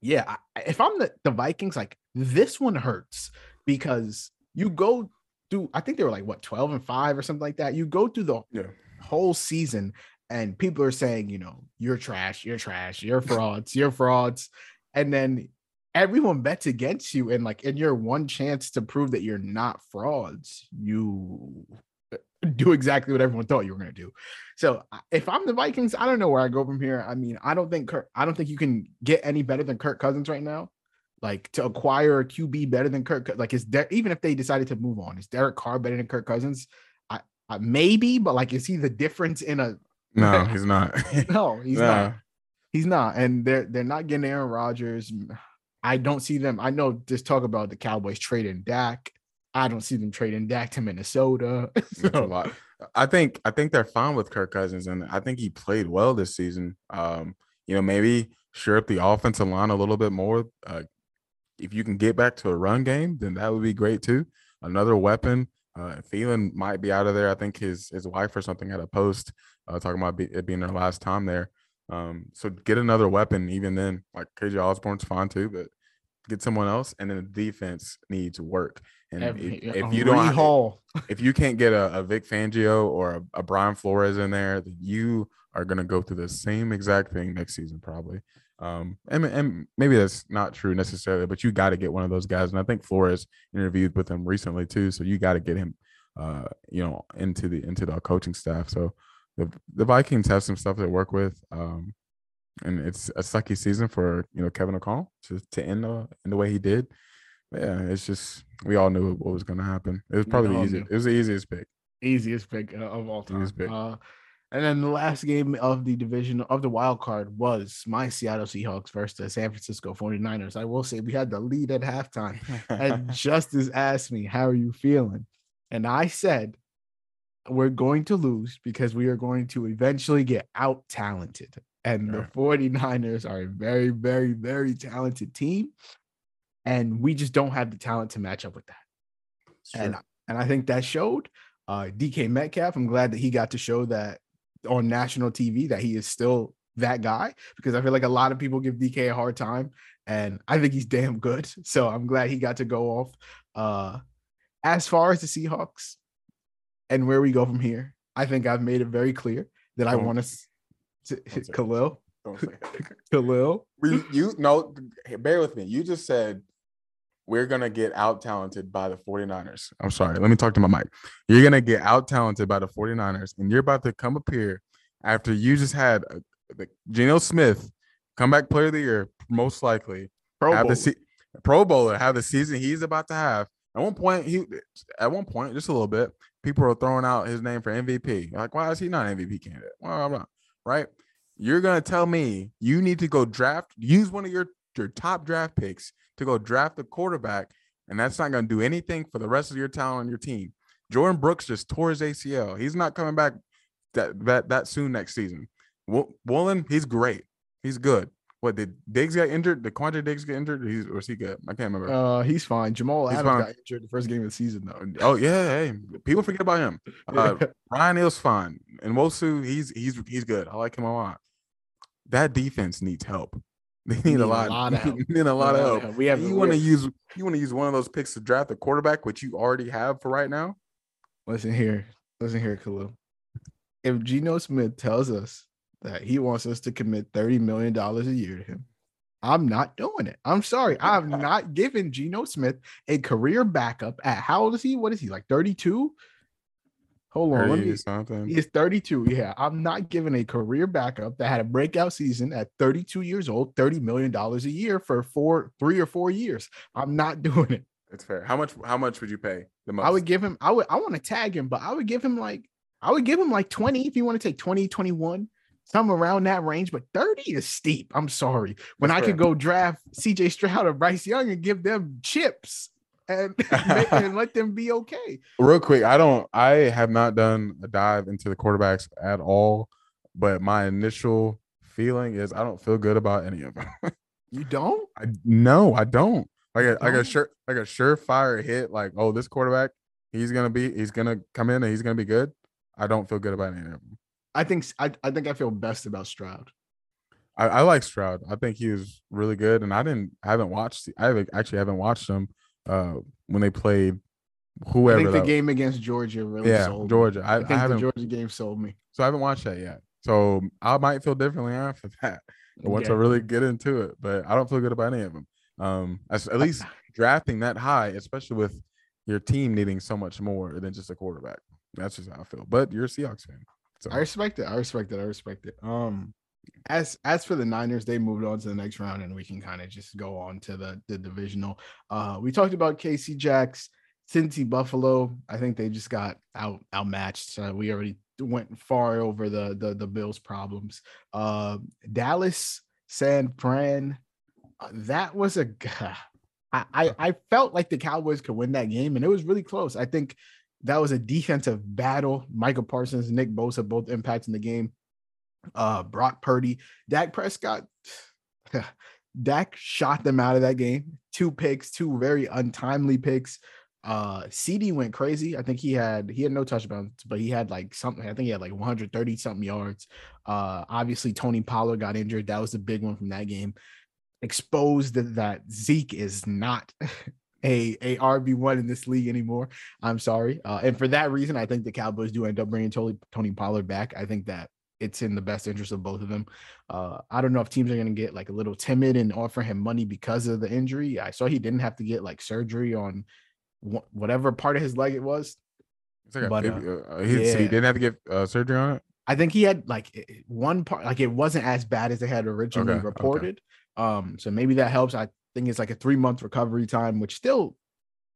yeah, I, if I'm the, the Vikings, like this one hurts because you go through, I think they were like what 12 and 5 or something like that. You go through the Yeah. whole season and people are saying, you know, you're trash, you're trash, you're frauds, you're frauds. And then everyone bets against you. And like in your one chance to prove that you're not frauds, you do exactly what everyone thought you were going to do. So if I'm the Vikings, I don't know where I go from here. I mean, I don't think Kirk, I don't think you can get any better than Kirk Cousins right now. Like to acquire a QB better than Kirk, like is there even if they decided to move on, is Derek Carr better than Kirk Cousins? I, I maybe, but like is he the difference in a No, he's not. no, he's Nah. not. He's not. And they're they're not getting Aaron Rodgers. I don't see them. I know just talk about the Cowboys trading Dak. I don't see them trading Dak to Minnesota. So. I think I think they're fine with Kirk Cousins, and I think he played well this season. Um, you know, maybe shore up the offensive line a little bit more. Uh, if you can get back to a run game, then that would be great too. Another weapon. Uh, Thielen might be out of there. I think his his wife or something had a post uh, talking about be, it being their last time there. Um, so get another weapon. Even then, like KJ Osborn's fine too, but get someone else. And then the defense needs work. And every- if, if you don't, rehaul. if you can't get a, a Vic Fangio or a, a Brian Flores in there, then you are going to go through the same exact thing next season, probably. Um, and, and maybe that's not true necessarily, but you got to get one of those guys. And I think Flores interviewed with him recently too, so you got to get him, uh, you know, into the into the coaching staff. So the the Vikings have some stuff to work with. Um, and it's a sucky season for you know Kevin O'Connell to to end the in the way he did. Yeah, it's just we all knew what was going to happen. It was probably easy. knew. It was the easiest pick. easiest pick uh, of all time. Easiest pick. Uh, and then the last game of the division of the wild card was my Seattle Seahawks versus the San Francisco 49ers. I will say we had the lead at halftime. and Justice asked me, How are you feeling? And I said, We're going to lose because we are going to eventually get out talented. And the Sure. 49ers are a very, very, very talented team. And we just don't have the talent to match up with that. And, Sure. and I think that showed. Uh, DK Metcalf, I'm glad that he got to show that on national TV that he is still that guy because I feel like a lot of people give DK a hard time and I think he's damn good. So I'm glad he got to go off. Uh, as far as the Seahawks and where we go from here, I think I've made it very clear that I want to. Khalil, Don't say it. Khalil. we, you no, bear with me. You just said we're gonna get out talented by the 49ers. I'm sorry. Let me talk to my mic. You're gonna get out talented by the 49ers, and you're about to come up here after you just had uh, the Geno Smith comeback player of the year, most likely. Pro have Bowl. the se- Pro Bowler have the season he's about to have. At one point, he at one point, just a little bit, people are throwing out his name for MVP. Like, why is he not an MVP candidate? Blah, right? You're gonna tell me you need to go draft, use one of your your top draft picks to go draft a quarterback, and that's not gonna do anything for the rest of your talent on your team. Jordyn Brooks just tore his ACL. He's not coming back that that that soon next season. Wo- Woolen, he's great. He's good. What did Diggs get injured? Did Quandre Diggs get injured? He's or is he good? I can't remember. Uh, he's fine. Jamal He's Adams fine. got injured the first game of the season though. oh yeah, hey, people forget about him. Uh, Ryan Hill's fine, and Nwosu, he's he's he's good. I like him a lot. That defense needs help. They need, need a a lot. lot of help. need a lot of help. We have you want to use you want to use one of those picks to draft a quarterback, which you already have for right now. Listen here, listen here, Khalil. If Geno Smith tells us that he wants us to commit $30 million a year to him, I'm not doing it. I'm sorry. I'm not giving Geno Smith a career backup at how old is he? What is he like 32? Hold on. Let me, something. he is 32. Yeah. I'm not giving a career backup that had a breakout season at 32 years old, $30 million a year for four, three or four years. I'm not doing it. It's fair. How much? How much would you pay the most? I would give him, I would, I want to tag him, but I would give him like, I would give him like 20 if you want to take 20, 21, something around that range, but 30 is steep. I'm sorry. When That's I could go draft CJ Stroud or Bryce Young and give them chips. And, and let them be okay. Real quick, I don't. I have not done a dive into the quarterbacks at all, but my initial feeling is I don't feel good about any of them. You don't? I no, I don't. Like a like a sure like a surefire hit. Like oh, this quarterback, he's gonna be he's gonna come in and he's gonna be good. I don't feel good about any of them. I think I, I think I feel best about Stroud. I, I like Stroud. I think he was really good, and I didn't I haven't watched. I haven't, actually haven't watched them uh, when they played whoever. I whoever. think the that- game against Georgia really yeah, sold. Georgia. I, I I, think the haven't. Georgia game sold me. so I haven't watched that yet. So I might feel differently after that once I Okay. really get into it. But I don't feel good about any of them. Um, as, at least drafting that high, especially with your team needing so much more than just a quarterback. That's just how I feel. But you're a Seahawks fan, so I respect it. I respect it. I respect it. Um, as as for the Niners, they moved on to the next round, and we can kind of just go on to the the divisional. Uh, we talked about Casey Jacks, Cincy Buffalo. I think they just got out outmatched. So we already went far over the the the Bills' problems. Uh, Dallas, San Fran. uh, that was a. I I felt like the Cowboys could win that game, and it was really close. I think that was a defensive battle. Micah Parsons, Nick Bosa both impacting the game. Uh, Brock Purdy, Dak Prescott, Dak shot them out of that game. Two picks, two very untimely picks. Uh, CeeDee went crazy. I think he had he had no touchdowns, but he had like something. I think he had like 130 something yards. Uh, obviously Tony Pollard got injured. That was the big one from that game. Exposed that, that Zeke is not a a RB one in this league anymore. I'm sorry. Uh, and for that reason, I think the Cowboys do end up bringing Tony, Tony Pollard back. I think that it's in the best interest of both of them. Uh, I don't know if teams are going to get like a little timid and offer him money because of the injury. I saw he didn't have to get like surgery on wh- whatever part of his leg it was. it's like a but, baby- uh, he, so he didn't have to get uh, surgery on it. I think he had like one part, like it wasn't as bad as they had originally Okay, okay. reported. Um, so maybe that helps. I think it's like a three month recovery time, which still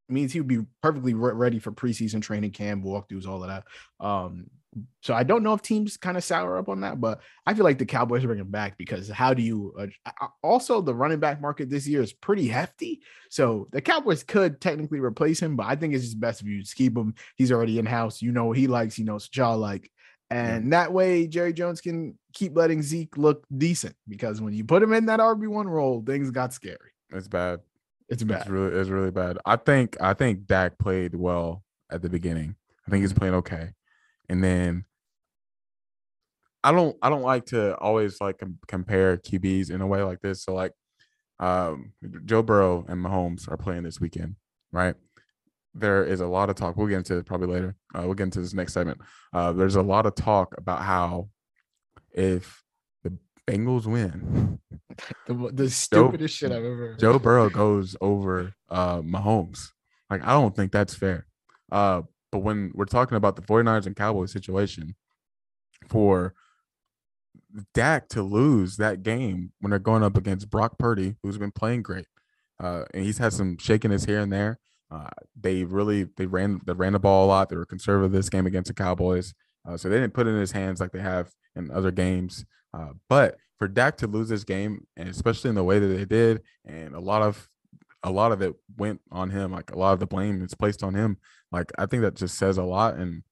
means he would be perfectly re- ready for preseason training camp, walkthroughs, all of that. Um, so I don't know if teams kind of sour up on that, but I feel like the Cowboys bring him back because how do you? Uh, also, the running back market this year is pretty hefty, so the Cowboys could technically replace him, but I think it's just best if you just keep him. He's already in house. You know what he likes. He knows what y'all like. And that way, Jerry Jones can keep letting Zeke look decent because when you put him in that RB1 role, things got scary. It's bad. It's It's bad. really it's really bad. I think I think Dak played well at the beginning. I think he's playing okay, and then I don't I don't like to always like com- compare QBs in a way like this. So like, um, Joe Burrow and Mahomes are playing this weekend, right? There is a lot of talk. We'll get into it probably later. Uh, we'll get into this next segment. Uh, there's a lot of talk about how if the Bengals win, The, the stupidest shit I've ever heard. Joe Burrow goes over uh Mahomes. Like, I don't think that's fair. Uh, but when we're talking about the 49ers and Cowboys situation, for Dak to lose that game when they're going up against Brock Purdy, who's been playing great, uh, and he's had some shakiness here and there. Uh, they really they ran they ran the ball a lot. They were conservative this game against the Cowboys, uh, so they didn't put it in his hands like they have in other games. Uh, but for Dak to lose this game, and especially in the way that they did, and a lot of a lot of it went on him. Like a lot of the blame is placed on him. Like I think that just says a lot. And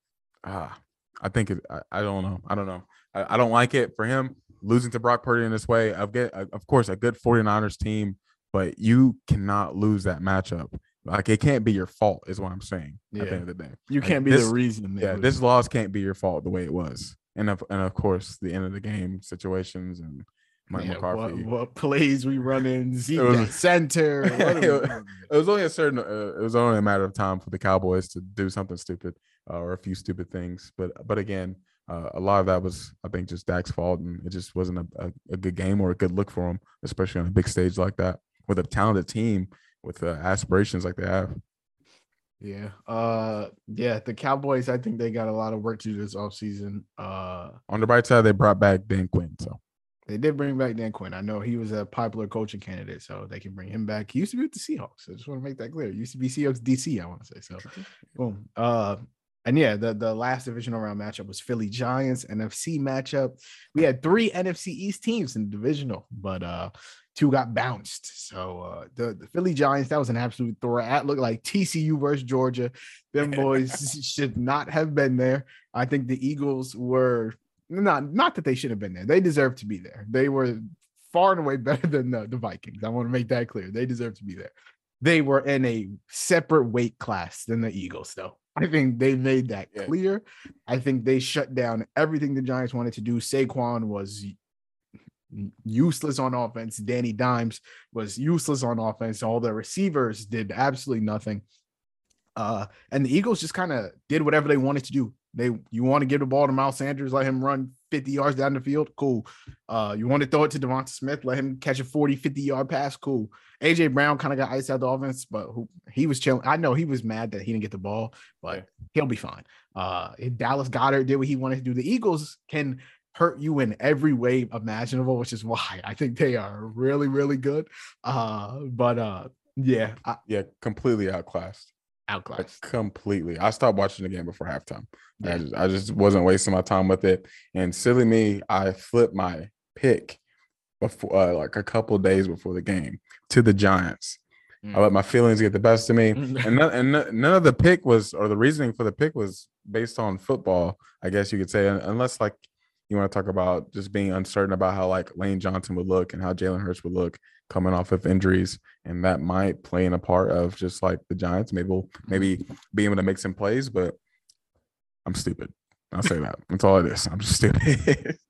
ah, I think it. I, I don't know. I don't know. I, I don't like it for him losing to Brock Purdy in this way. I've get of course a good 49ers team, but you cannot lose that matchup. Like it can't be your fault, is what I'm saying. Yeah. At the end of the day, You Like, can't be this- the reason. yeah, this loss can't be your fault the way it was, and of and of course the end of the game situations and Mike Yeah, McCarthy. What, what plays we run in? Zeke was- center. what are we It was- doing? it was only a certain uh, it was only a matter of time for the cowboys to do something stupid uh, or a few stupid things but but again uh, a lot of that was i think just dak's fault and it just wasn't a, a, a good game or a good look for him especially on a big stage like that with a talented team with uh, aspirations like they have Yeah. Uh yeah, the Cowboys, I think they got a lot of work to do this offseason. Uh on the bright side they brought back dan quinn so they did bring back Dan Quinn. I know he was a popular coaching candidate, so they can bring him back. He used to be with the Seahawks. I just want to make that clear. He used to be Seahawks DC, I want to say. So boom. Uh and yeah, the, the last divisional round matchup was Philly Giants NFC matchup. We had three NFC East teams in the divisional, but uh two got bounced. So uh the, the Philly Giants, that was an absolute threat. Looked like TCU versus Georgia. Them boys should not have been there. I think the Eagles were not not that they should have been there. They deserve to be there. They were far and away better than the, the Vikings. I want to make that clear. They deserve to be there. They were in a separate weight class than the Eagles, though. I think they made that Yeah. clear. I think they shut down everything the Giants wanted to do. Saquon was useless on offense. Danny Dimes was useless on offense. All the receivers did absolutely nothing. Uh, and the Eagles just kind of did whatever they wanted to do. They you want to give the ball to Miles Sanders, let him run 50 yards down the field, cool. Uh, you want to throw it to DeVonta Smith, let him catch a 40, 50 yard pass, cool. AJ Brown kind of got iced out the offense, but who, he was chilling. I know he was mad that he didn't get the ball, but he'll be fine. Uh, Dallas Goedert did what he wanted to do. The Eagles can hurt you in every way imaginable, which is why I think they are really, really good. Uh, but uh, yeah, I, Yeah, completely outclassed. Outclassed. completely. I stopped watching the game before halftime. I, just, I just wasn't wasting my time with it. And silly me, I flipped my pick before, uh, like a couple days before the game to the Giants. Mm. I let my feelings get the best of me, Mm. and none, and none of the pick was, or the reasoning for the pick was based on football. I guess you could say, unless like you want to talk about just being uncertain about how like Lane Johnson would look and how Jalen Hurts would look coming off of injuries, and that might play in a part of just like the Giants maybe we'll, maybe mm-hmm. being able to make some plays, but I'm stupid. I'll say that. That's all it is. I'm just stupid.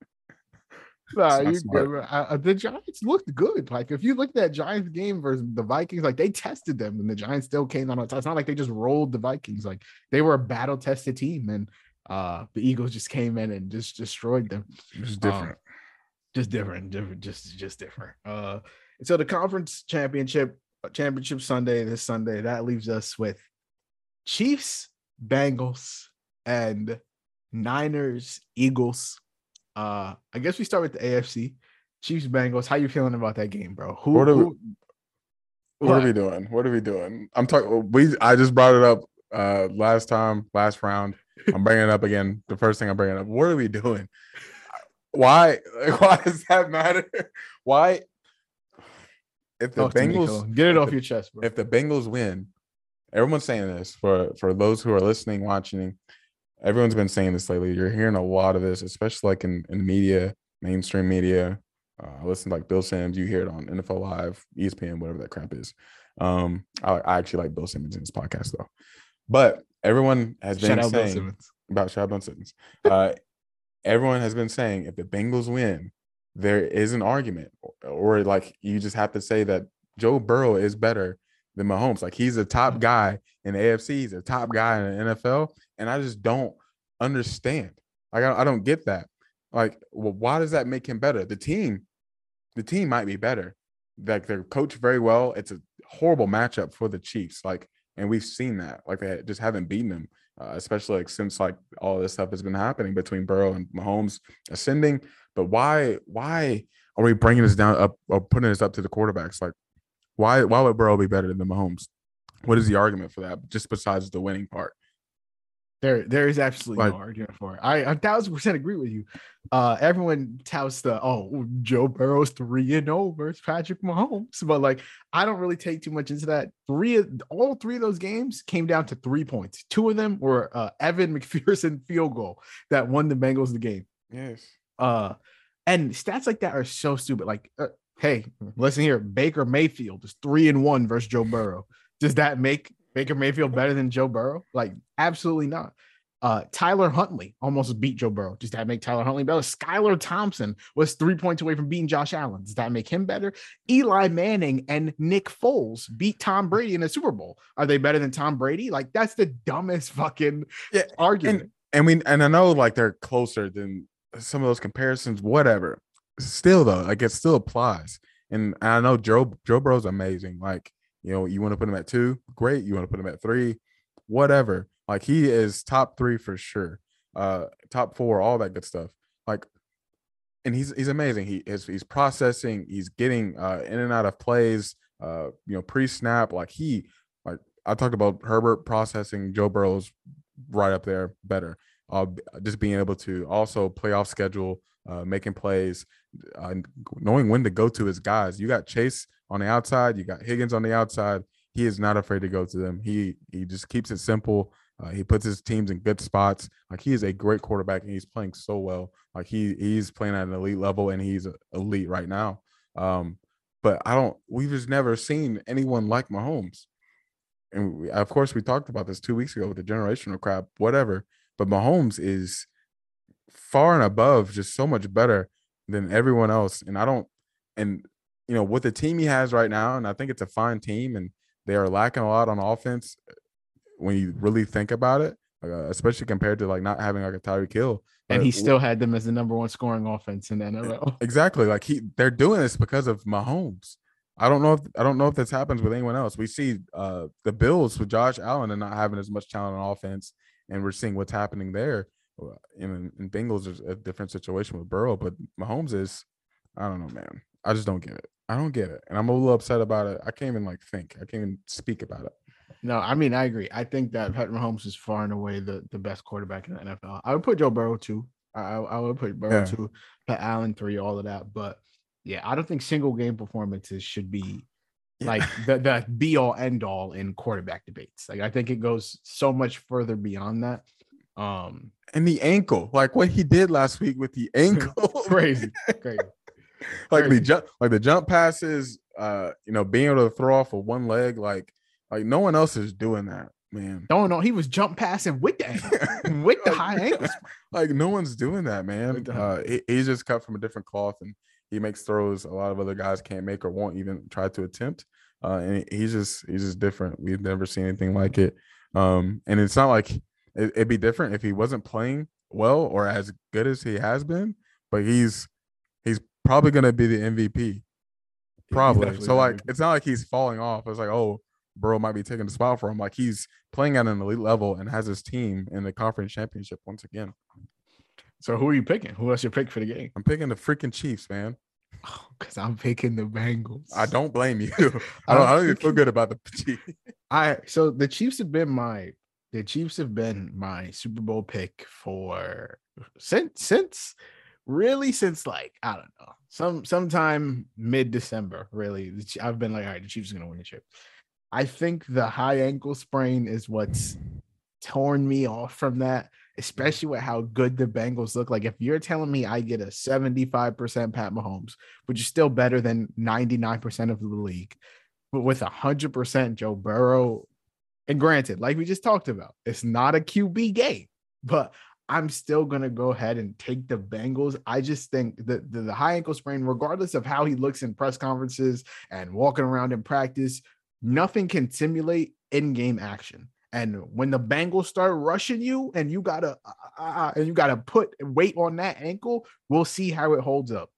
Nah, you good. The Giants looked good. Like if you looked at Giants game versus the Vikings, like they tested them, and the Giants still came on. top. It's not like they just rolled the Vikings. Like they were a battle tested team, and uh the Eagles just came in and just destroyed them. It's Um, different. just different, different, just just different. Uh, and so the conference championship uh, championship Sunday this Sunday that leaves us with Chiefs, Bengals, and Niners, Eagles. Uh, I guess we start with the AFC. Chiefs, Bengals. How you feeling about that game, bro? Who? What are we- who- What are we doing? What are we doing? I'm talking. We I just brought it up uh last time, last round. I'm bringing it up again. The first thing I'm bringing up. What are we doing? Why? Why does that matter? Why? If the Talk Bengals get it off the- your chest, bro. if the Bengals win, everyone's saying this for for those who are listening, watching. Everyone's been saying this lately. You're hearing a lot of this, especially like in in media, mainstream media. Uh, I listen to like Bill Sims. You hear it on NFL Live, ESPN, whatever that crap is. Um, I, I actually like Bill Simmons in his podcast though. But everyone has been Shout saying about shout out Simmons. Uh, everyone has been saying if the Bengals win, there is an argument, or, or like you just have to say that Joe Burrow is better than Mahomes. Like he's a top guy in the AFC, he's a top guy in the NFL, and I just don't understand. Like I, I don't get that. Like, well, why does that make him better? The team, the team might be better. Like they're coached very well. It's a horrible matchup for the Chiefs. Like, and we've seen that. Like they just haven't beaten them, uh, especially like since like all this stuff has been happening between Burrow and Mahomes ascending. But why? Why are we bringing this down up or putting this up to the quarterbacks? Like, why? Why would Burrow be better than Mahomes? What is the argument for that? Just besides the winning part. There, there is absolutely Like- no argument for it. I a thousand percent agree with you. Uh, everyone touts the oh Joe Burrow's three and zero versus Patrick Mahomes, but like I don't really take too much into that. Three, of all three of those games came down to three points. Two of them were uh, Evan McPherson field goal that won the Bengals the game. Yes. Uh, and stats like that are so stupid. Like, uh, hey, listen here, Baker Mayfield is three and one versus Joe Burrow. Does that make Baker Mayfield better than Joe Burrow? Like, absolutely not. Uh, Tyler Huntley almost beat Joe Burrow. Does that make Tyler Huntley better? Skylar Thompson was three points away from beating Josh Allen. Does that make him better? Eli Manning and Nick Foles beat Tom Brady in the Super Bowl. Are they better than Tom Brady? Like, that's the dumbest fucking Yeah, argument. and we and I know like they're closer than some of those comparisons, whatever. Still though, like it still applies. And I know Joe Joe Burrow's amazing. Like, you know, you want to put him at two, great. You want to put him at three, whatever. Like he is top three for sure. Uh top four, all that good stuff. Like and he's he's amazing. He is he's processing, he's getting uh in and out of plays, uh, you know, pre-snap. Like he like I talked about Herbert processing Joe Burrow's right up there better. Uh, just being able to also playoff schedule, uh, making plays, uh, knowing when to go to his guys. You got Chase on the outside, you got Higgins on the outside. He is not afraid to go to them. He he just keeps it simple. Uh, he puts his teams in good spots. Like he is a great quarterback, and he's playing so well. Like he he's playing at an elite level, and he's elite right now. Um, but I don't. We've just never seen anyone like Mahomes. And we, of course, we talked about this two weeks ago with the generational crap, whatever. But Mahomes is far and above, just so much better than everyone else. And I don't. And you know, with the team he has right now, and I think it's a fine team, and they are lacking a lot on offense when you really think about it, uh, especially compared to like not having like a Tyreek Hill. And he still had them as the number one scoring offense in the NFL. Exactly. Like he they're doing this because of Mahomes. I don't know if I don't know if this happens with anyone else. We see uh the Bills with Josh Allen and not having as much talent on offense, and we're seeing what's happening there. Uh, in, in Bengals, there's a different situation with Burrow, but Mahomes is, I don't know, man. I just don't get it. I don't get it, and I'm a little upset about it. I can't even like think. I can't even speak about it. No, I mean I agree. I think that Patrick Mahomes is far and away the, the best quarterback in the NFL. I would put Joe Burrow too. I, I would put Burrow yeah. two, put Allen three, all of that. But yeah, I don't think single game performances should be like the, the be all end all in quarterback debates. Like I think it goes so much further beyond that. Um and the ankle, like what he did last week with the ankle, crazy, crazy. like crazy. the jump, like the jump passes, uh, you know, being able to throw off of one leg, like like no one else is doing that man. No, no, he was jump passing with the ankle, with the high ankles. Like no one's doing that, man. Uh, he, he's just cut from a different cloth, and he makes throws a lot of other guys can't make or won't even try to attempt. Uh, and he's just he's just different. We've never seen anything like it. Um, and it's not like it, it'd be different if he wasn't playing well or as good as he has been, but he's he's probably gonna be the MVP. Probably. So like it's not like he's falling off. It's like, oh, Burrow might be taking the spot for him. Like he's playing at an elite level and has his team in the conference championship once again. So who are you picking? Who else you pick for the game? I'm picking the freaking Chiefs, man. Oh, because I'm picking the Bengals. I don't blame you. I don't. I don't even feel good about the Chiefs. I so the Chiefs have been my the Chiefs have been my Super Bowl pick for since since really since like I don't know some sometime mid December. Really, I've been like, all right, the Chiefs are gonna win the chip. I think the high ankle sprain is what's torn me off from that, especially with how good the Bengals look. Like, if you're telling me I get a 75% Pat Mahomes, which is still better than 99% of the league, but with 100% Joe Burrow, and granted, like we just talked about, it's not a QB game, but I'm still going to go ahead and take the Bengals. I just think that the, the high ankle sprain, regardless of how he looks in press conferences and walking around in practice, nothing can simulate in-game action. And when the Bengals start rushing you, and you gotta uh, uh, uh, and you gotta put weight on that ankle, we'll see how it holds up.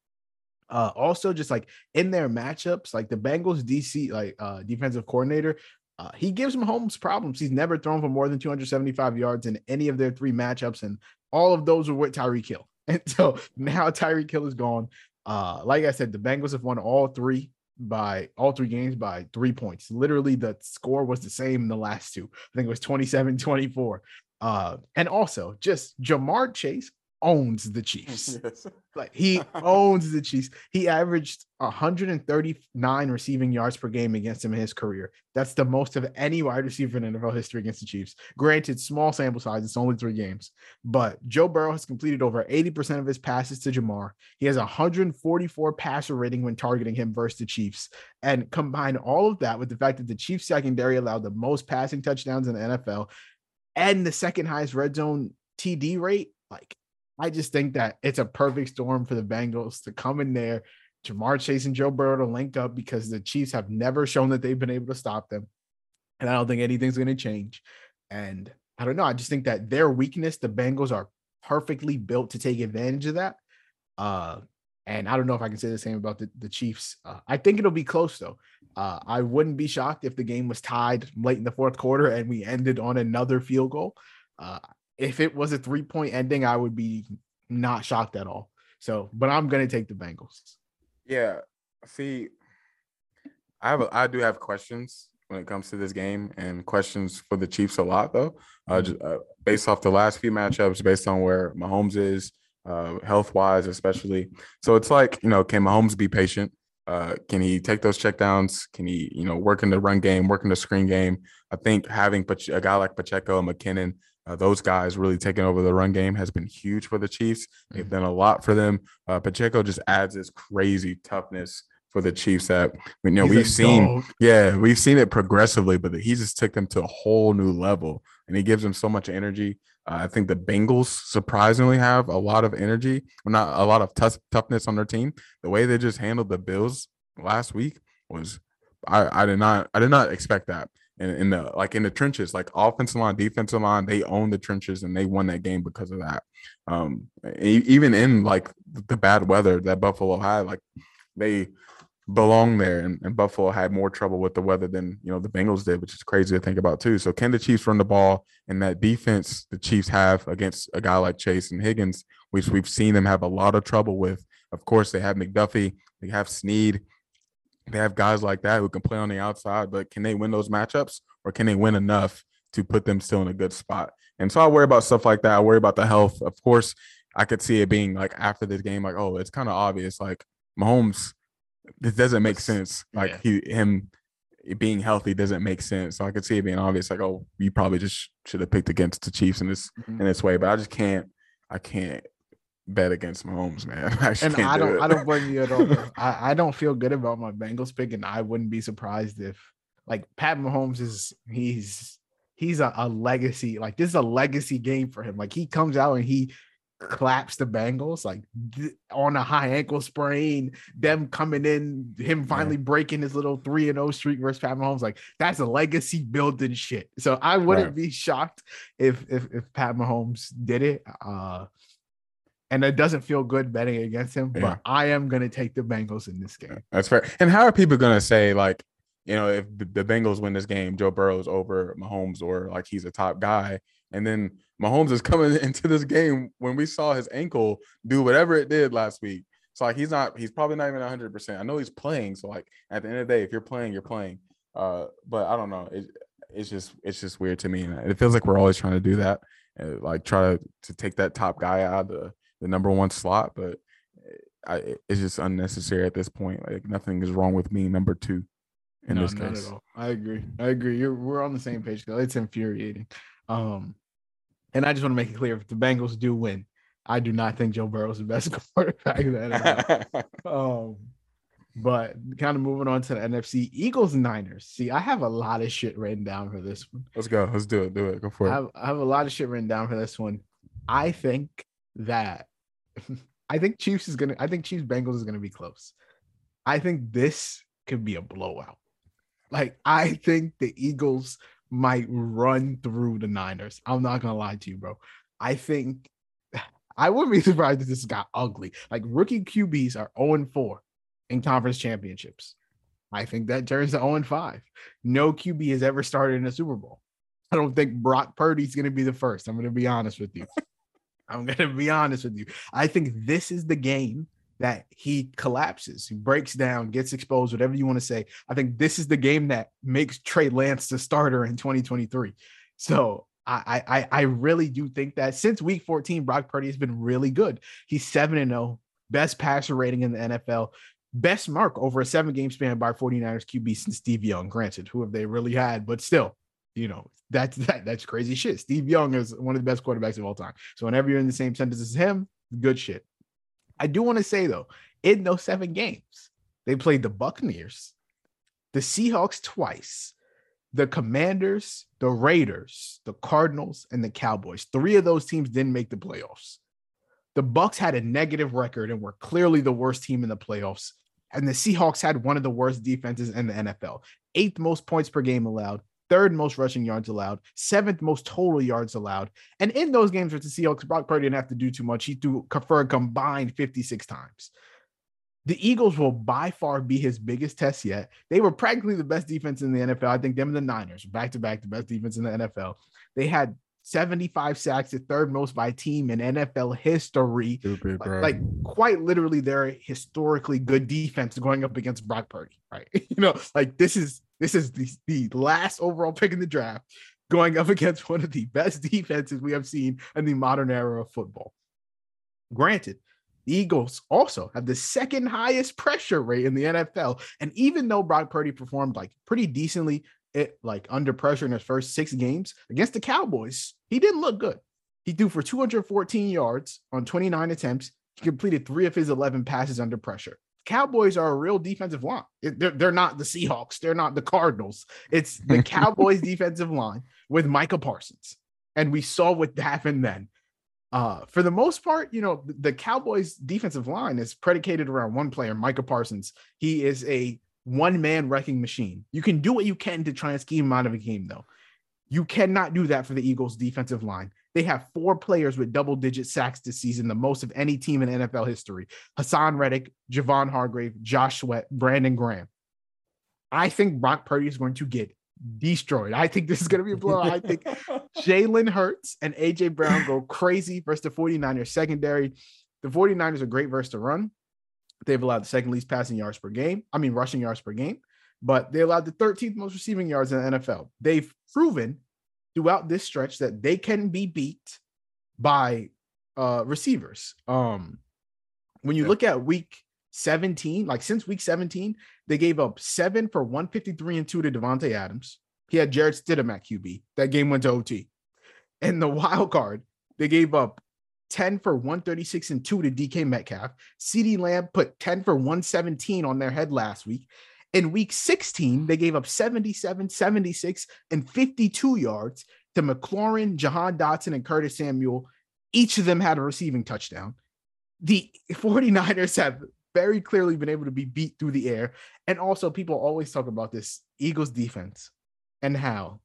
Uh, also, just like in their matchups, like the Bengals DC, like uh, defensive coordinator, uh, he gives Mahomes problems. He's never thrown for more than 275 yards in any of their three matchups, and all of those were with Tyreek Hill. And so now Tyreek Hill is gone. Uh, like I said, the Bengals have won all three by all three games by three points. Literally, the score was the same in the last two. I think it was 27 24. Uh, and also, just Ja'Marr Chase owns the Chiefs. Yes. Like he owns the Chiefs. He averaged 139 receiving yards per game against him in his career. That's the most of any wide receiver in NFL history against the Chiefs. Granted, small sample size, it's only three games, but Joe Burrow has completed over 80% of his passes to Ja'Marr. He has 144 passer rating when targeting him versus the Chiefs. And combine all of that with the fact that the Chiefs secondary allowed the most passing touchdowns in the NFL and the second highest red zone TD rate, like I just think that it's a perfect storm for the Bengals to come in there, Ja'Marr Chase and Joe Burrow to link up because the Chiefs have never shown that they've been able to stop them. And I don't think anything's going to change. And I don't know. I just think that their weakness, the Bengals are perfectly built to take advantage of that. Uh, and I don't know if I can say the same about the, the Chiefs. Uh, I think it'll be close though. Uh, I wouldn't be shocked if the game was tied late in the fourth quarter and we ended on another field goal. Uh, if it was a three point ending, I would be not shocked at all. So, but I'm gonna take the Bengals. Yeah. See, I have a, I do have questions when it comes to this game and questions for the Chiefs a lot though. Uh, just, uh, based off the last few matchups, based on where Mahomes is uh, health wise, especially. So it's like you know, can Mahomes be patient? Uh, can he take those checkdowns? Can he, you know, work in the run game, work in the screen game? I think having a guy like Pacheco and McKinnon, uh, those guys really taking over the run game has been huge for the Chiefs. They've mm-hmm. done a lot for them. Uh, Pacheco just adds this crazy toughness for the Chiefs that you know he's we've seen. Dog. Yeah, we've seen it progressively, but he just took them to a whole new level, and he gives them so much energy. Uh, I think the Bengals surprisingly have a lot of energy, well, not a lot of tough, toughness on their team. The way they just handled the Bills last week was, I, I did not, I did not expect that. In, in the like in the trenches, like offensive line, defensive line, they own the trenches and they won that game because of that. Um, even in like the bad weather that Buffalo had, like they belong there. And, and, Buffalo had more trouble with the weather than you know the Bengals did, which is crazy to think about too. So can the Chiefs run the ball and that defense the Chiefs have against a guy like Chase and Higgins, which we've seen them have a lot of trouble with. Of course, they have McDuffie, they have Sneed, they have guys like that who can play on the outside, but can they win those matchups or can they win enough to put them still in a good spot? And so I worry about stuff like that. I worry about the health. Of course, I could see it being like after this game, like, oh, it's kind of obvious. Like Mahomes this doesn't make sense. Like yeah. he him being healthy doesn't make sense. So I could see it being obvious, like, oh, you probably just should have picked against the Chiefs in this mm-hmm. in this way. But I just can't I can't bet against Mahomes, man. I and I don't do I don't blame you at all. I, I don't feel good about my Bengals pick, and I wouldn't be surprised if like Pat Mahomes is he's he's a, a legacy, like this is a legacy game for him. Like he comes out and he claps the Bengals like on a high ankle sprain, them coming in, him finally yeah. breaking his little 3 and 0 streak versus Pat Mahomes. Like that's a legacy building shit. So I wouldn't right. be shocked if, if if Pat Mahomes did it. Uh and it doesn't feel good betting against him, yeah. but I am gonna take the Bengals in this game. That's fair. And how are people gonna say like, you know, if the Bengals win this game, Joe Burrow's over Mahomes or like he's a top guy, and then Mahomes is coming into this game when we saw his ankle do whatever it did last week. So like he's not, he's probably not even 100. percent I know he's playing. So like at the end of the day, if you're playing, you're playing. Uh, but I don't know. It, it's just it's just weird to me. And it feels like we're always trying to do that, uh, like try to, to take that top guy out of the, the number one slot. But I, it's just unnecessary at this point. Like nothing is wrong with me number two in no, this case. I agree. I agree. You're we're on the same page. It's infuriating. Um, and I just want to make it clear: if the Bengals do win, I do not think Joe Burrow is the best quarterback. That um, but kind of moving on to the NFC Eagles Niners. See, I have a lot of shit written down for this one. Let's go. Let's do it. Do it. Go for it. I have, I have a lot of shit written down for this one. I think that I think Chiefs is gonna. I think Chiefs Bengals is gonna be close. I think this could be a blowout. Like I think the Eagles might run through the Niners. I'm not gonna lie to you, bro. I think I wouldn't be surprised if this got ugly. Like rookie QBs are 0 4 in conference championships. I think that turns to 0 5. No QB has ever started in a Super Bowl. I don't think Brock Purdy's going to be the first. I'm going to be honest with you. I'm to be honest with you. I think this is the game that he collapses, he breaks down, gets exposed, whatever you want to say. I think this is the game that makes Trey Lance the starter in 2023. So I I I really do think that since week 14, Brock Purdy has been really good. He's 7 and 0, best passer rating in the NFL, best mark over a seven game span by 49ers QB since Steve Young. Granted, who have they really had, but still, you know, that's that, that's crazy shit. Steve Young is one of the best quarterbacks of all time. So whenever you're in the same sentence as him, good shit. I do want to say though, in those seven games, they played the Buccaneers, the Seahawks twice, the Commanders, the Raiders, the Cardinals, and the Cowboys. Three of those teams didn't make the playoffs. The Bucks had a negative record and were clearly the worst team in the playoffs. And the Seahawks had one of the worst defenses in the NFL. Eighth most points per game allowed, third most rushing yards allowed, seventh most total yards allowed. And in those games with the Seahawks, Brock Purdy didn't have to do too much. He threw for a combined 56 times. The Eagles will by far be his biggest test yet. They were practically the best defense in the NFL. I think them and the Niners, back to back, the best defense in the NFL. They had 75 sacks, the third most by team in NFL history. Stupid, like, like, quite literally, they're historically good defense going up against Brock Purdy, right? you know, like this is This is the, the last overall pick in the draft going up against one of the best defenses we have seen in the modern era of football. Granted, the Eagles also have the second highest pressure rate in the NFL. And even though Brock Purdy performed like pretty decently, it like under pressure in his first six games against the Cowboys, he didn't look good. He threw for 214 yards on 29 attempts. He completed three of his 11 passes under pressure. Cowboys are a real defensive line. They're, they're not the Seahawks. They're not the Cardinals. It's the Cowboys defensive line with Micah Parsons. And we saw what happened then. Uh, for the most part, you know, the Cowboys defensive line is predicated around one player, Micah Parsons. He is a one man wrecking machine. You can do what you can to try and scheme him out of a game, though. You cannot do that for the Eagles defensive line. They have four players with double digit sacks this season, the most of any team in NFL history Haason Reddick, Javon Hargrave, Josh Sweat, Brandon Graham. I think Brock Purdy is going to get destroyed. I think this is going to be a blowout. I think Jalen Hurts and AJ Brown go crazy versus the 49ers secondary. The 49ers are great versus the run. They've allowed the second least passing yards per game. I mean, rushing yards per game, but they allowed the 13th most receiving yards in the NFL. They've proven throughout this stretch that they can be beat by uh receivers. Um when you look at week 17, like since week 17, they gave up seven for 153 and two to Davante Adams. He had Jarrett Stidham at QB. That game went to OT. And the wild card, they gave up 10 for 136 and two to DK Metcalf. CeeDee Lamb put 10 for 117 on their head last week. In week 16, they gave up 77, 76, and 52 yards to McLaurin, Jahan Dotson, and Curtis Samuel. Each of them had a receiving touchdown. The 49ers have very clearly been able to be beat through the air. And also, people always talk about this Eagles defense and how,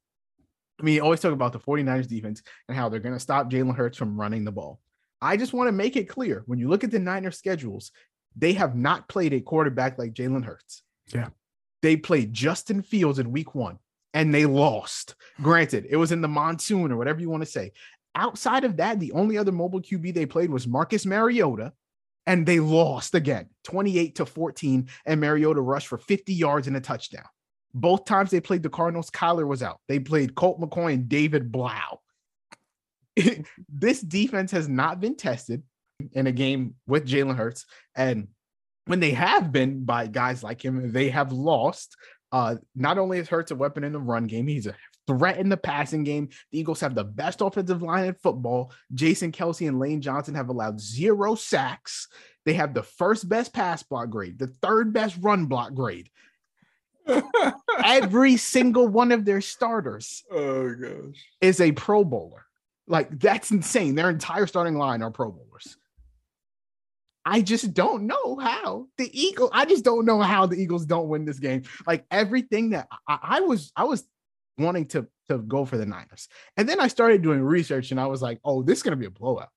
I mean, always talk about the 49ers defense and how they're going to stop Jalen Hurts from running the ball. I just want to make it clear when you look at the Niners schedules, they have not played a quarterback like Jalen Hurts. Yeah. They played Justin Fields in week one and they lost. Granted, it was in the monsoon or whatever you want to say. Outside of that, the only other mobile QB they played was Marcus Mariota, and they lost again 28 to 14. And Mariota rushed for 50 yards and a touchdown. Both times they played the Cardinals, Kyler was out. They played Colt McCoy and David Blough. this defense has not been tested in a game with Jalen Hurts. And when they have been by guys like him, they have lost. Uh, not only is Hurts a weapon in the run game, he's a threat in the passing game. The Eagles have the best offensive line in football. Jason Kelce and Lane Johnson have allowed zero sacks. They have the first best pass block grade, the third best run block grade. Every single one of their starters oh gosh. is a Pro Bowler. Like that's insane. Their entire starting line are Pro Bowlers. I just don't know how the Eagles. I just don't know how the Eagles don't win this game. Like everything that I, I was, I was wanting to to go for the Niners, and then I started doing research, and I was like, oh, this is gonna be a blowout.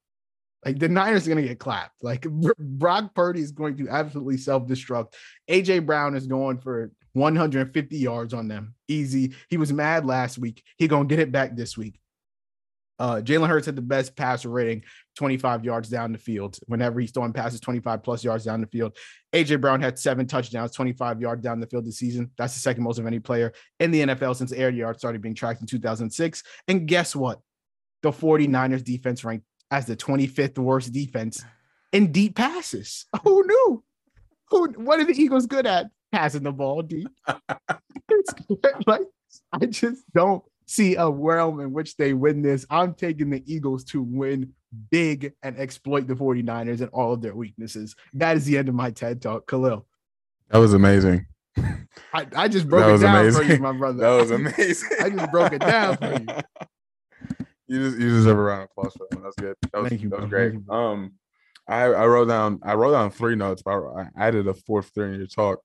Like the Niners are gonna get clapped. Like Brock Purdy is going to absolutely self destruct. AJ Brown is going for 150 yards on them, easy. He was mad last week. He gonna get it back this week. Uh, Jalen Hurts had the best passer rating, 25 yards down the field. Whenever he's throwing passes, 25 plus yards down the field. AJ Brown had seven touchdowns, 25 yards down the field this season. That's the second most of any player in the NFL since air yards started being tracked in 2006. And guess what? The 49ers defense ranked as the 25th worst defense in deep passes. Who knew? Who? What are the Eagles good at? Passing the ball deep. like I just don't see a realm in which they win this. I'm taking the Eagles to win big and exploit the 49ers and all of their weaknesses. That is the end of my TED talk. Khalil. That was amazing. I, I just broke it down amazing. for you, my brother. That was amazing. I just broke it down for you. You just you deserve a round of applause for that. That's good. That was, Thank you, that was great. You, um I, I wrote down I wrote down three notes, but I, I added a fourth during your talk.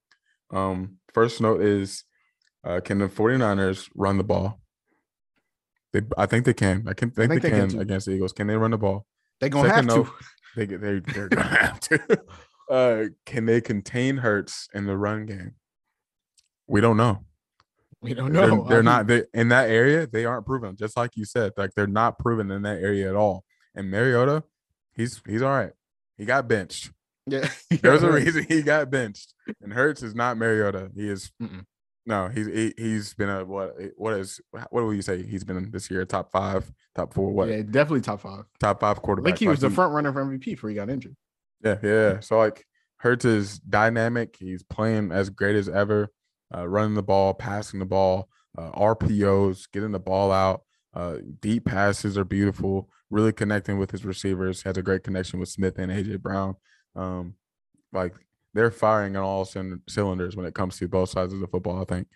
Um, first note is uh, can the 49ers run the ball? They, I think they can. I can think, I think they, they, can, can against the Eagles. Can they run the ball? They're gonna Second have note, to. They they they're gonna have to. Uh, can they contain Hurts in the run game? We don't know. We don't know. They're, they're not they, in that area. They aren't proven. Just like you said, like they're not proven in that area at all. And Mariota, he's he's all right. He got benched. Yeah, there's a reason he got benched. And Hurts is not Mariota. He is. Mm-mm. No, he's he, he's been a what what is what do you say? He's been this year top five, top four, what Yeah, definitely top five. top five I quarterback. think he was Like, the front runner for MVP before he got injured. Yeah, yeah. So like Hurts is dynamic. He's playing as great as ever, uh, running the ball, passing the ball, uh, RPOs, getting the ball out. Uh, deep passes are beautiful. Really connecting with his receivers. Has a great connection with Smith and AJ Brown. Um, like they're firing on all cyn- cylinders when it comes to both sides of the football. I think.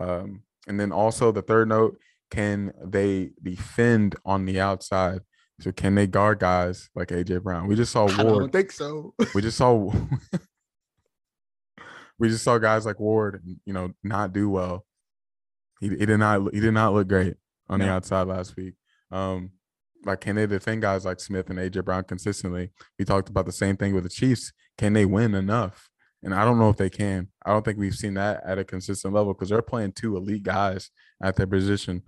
Um, and then also the third note: Can they defend on the outside? So can they guard guys like AJ Brown? We just saw I Ward don't think so. we just saw we just saw guys like Ward, you know, not do well. He, he did not he did not look great on the outside last week. Um, like can they defend guys like Smith and AJ Brown consistently? We talked about the same thing with the Chiefs. Can they win enough? And I don't know if they can. I don't think we've seen that at a consistent level because they're playing two elite guys at their position.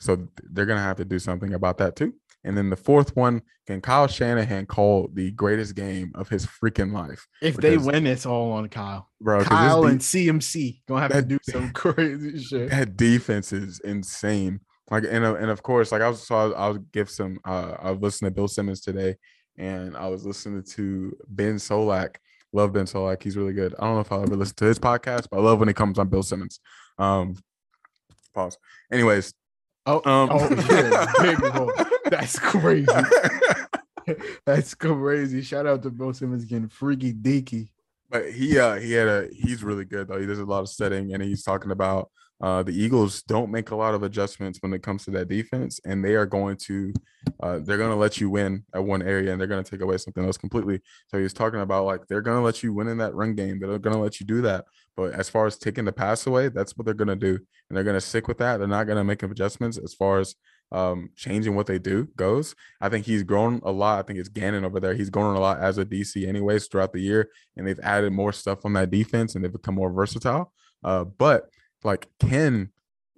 So they're gonna have to do something about that too. And then the fourth one, can Kyle Shanahan call the greatest game of his freaking life, If they win, it's all on Kyle. bro? Kyle and CMC gonna have to do some crazy shit. that defense is insane. Like and uh, and of course, like I was so I'll, I'll give some. Uh, I was listening to Bill Simmons today, and I was listening to Ben Solak. Love Ben Solak. He's really good. I don't know if I'll ever listen to his podcast, but I love when it comes on Bill Simmons. Um, pause. Anyways, Oh, um, oh yeah. That's crazy. That's crazy. Shout out to Bill Simmons getting freaky deaky. But he uh he had a he's really good though. He does a lot of studying and he's talking about uh the Eagles don't make a lot of adjustments when it comes to that defense and they are going to uh they're gonna let you win at one area and they're gonna take away something else completely. So he's talking about like they're gonna let you win in that run game. They're gonna let you do that. But as far as taking the pass away, that's what they're gonna do. And they're gonna stick with that. They're not gonna make adjustments as far as um changing what they do goes. I think he's grown a lot. I think it's Gannon over there. He's grown a lot as a DC anyways throughout the year and they've added more stuff on that defense and they've become more versatile. Uh, but like, can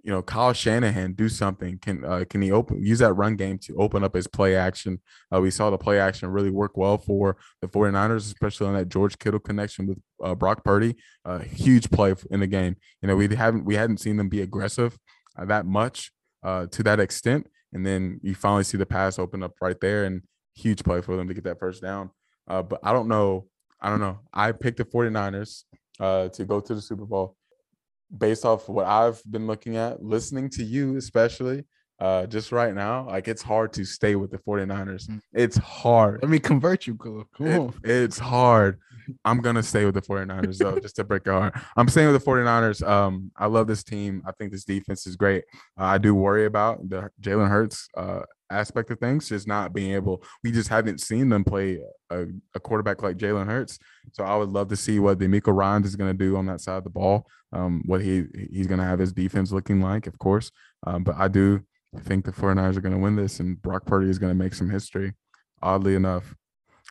you know Kyle Shanahan do something? Can uh, can he open use that run game to open up his play action? Uh, we saw the play action really work well for the 49ers, especially on that George Kittle connection with uh, Brock Purdy. Uh, huge play in the game. You know, we haven't we hadn't seen them be aggressive uh, that much uh, to that extent, and then you finally see the pass open up right there, and huge play for them to get that first down. Uh, but I don't know. I don't know. I picked the 49ers uh, to go to the Super Bowl based off what I've been looking at, listening to you, especially uh, just right now. Like it's hard to stay with the 49ers. Mm. It's hard. Let me convert you. Come It- it's hard. I'm gonna stay with the 49ers though, just to break your heart. I'm staying with the 49ers. Um, I love this team. I think this defense is great. Uh, I do worry about the Jalen Hurts uh, aspect of things, just not being able. We just haven't seen them play a, a quarterback like Jalen Hurts. So I would love to see what the DeMeco Ryans is gonna do on that side of the ball. Um, what he he's gonna have his defense looking like, of course. Um, but I do think the 49ers are gonna win this, and Brock Purdy is gonna make some history. Oddly enough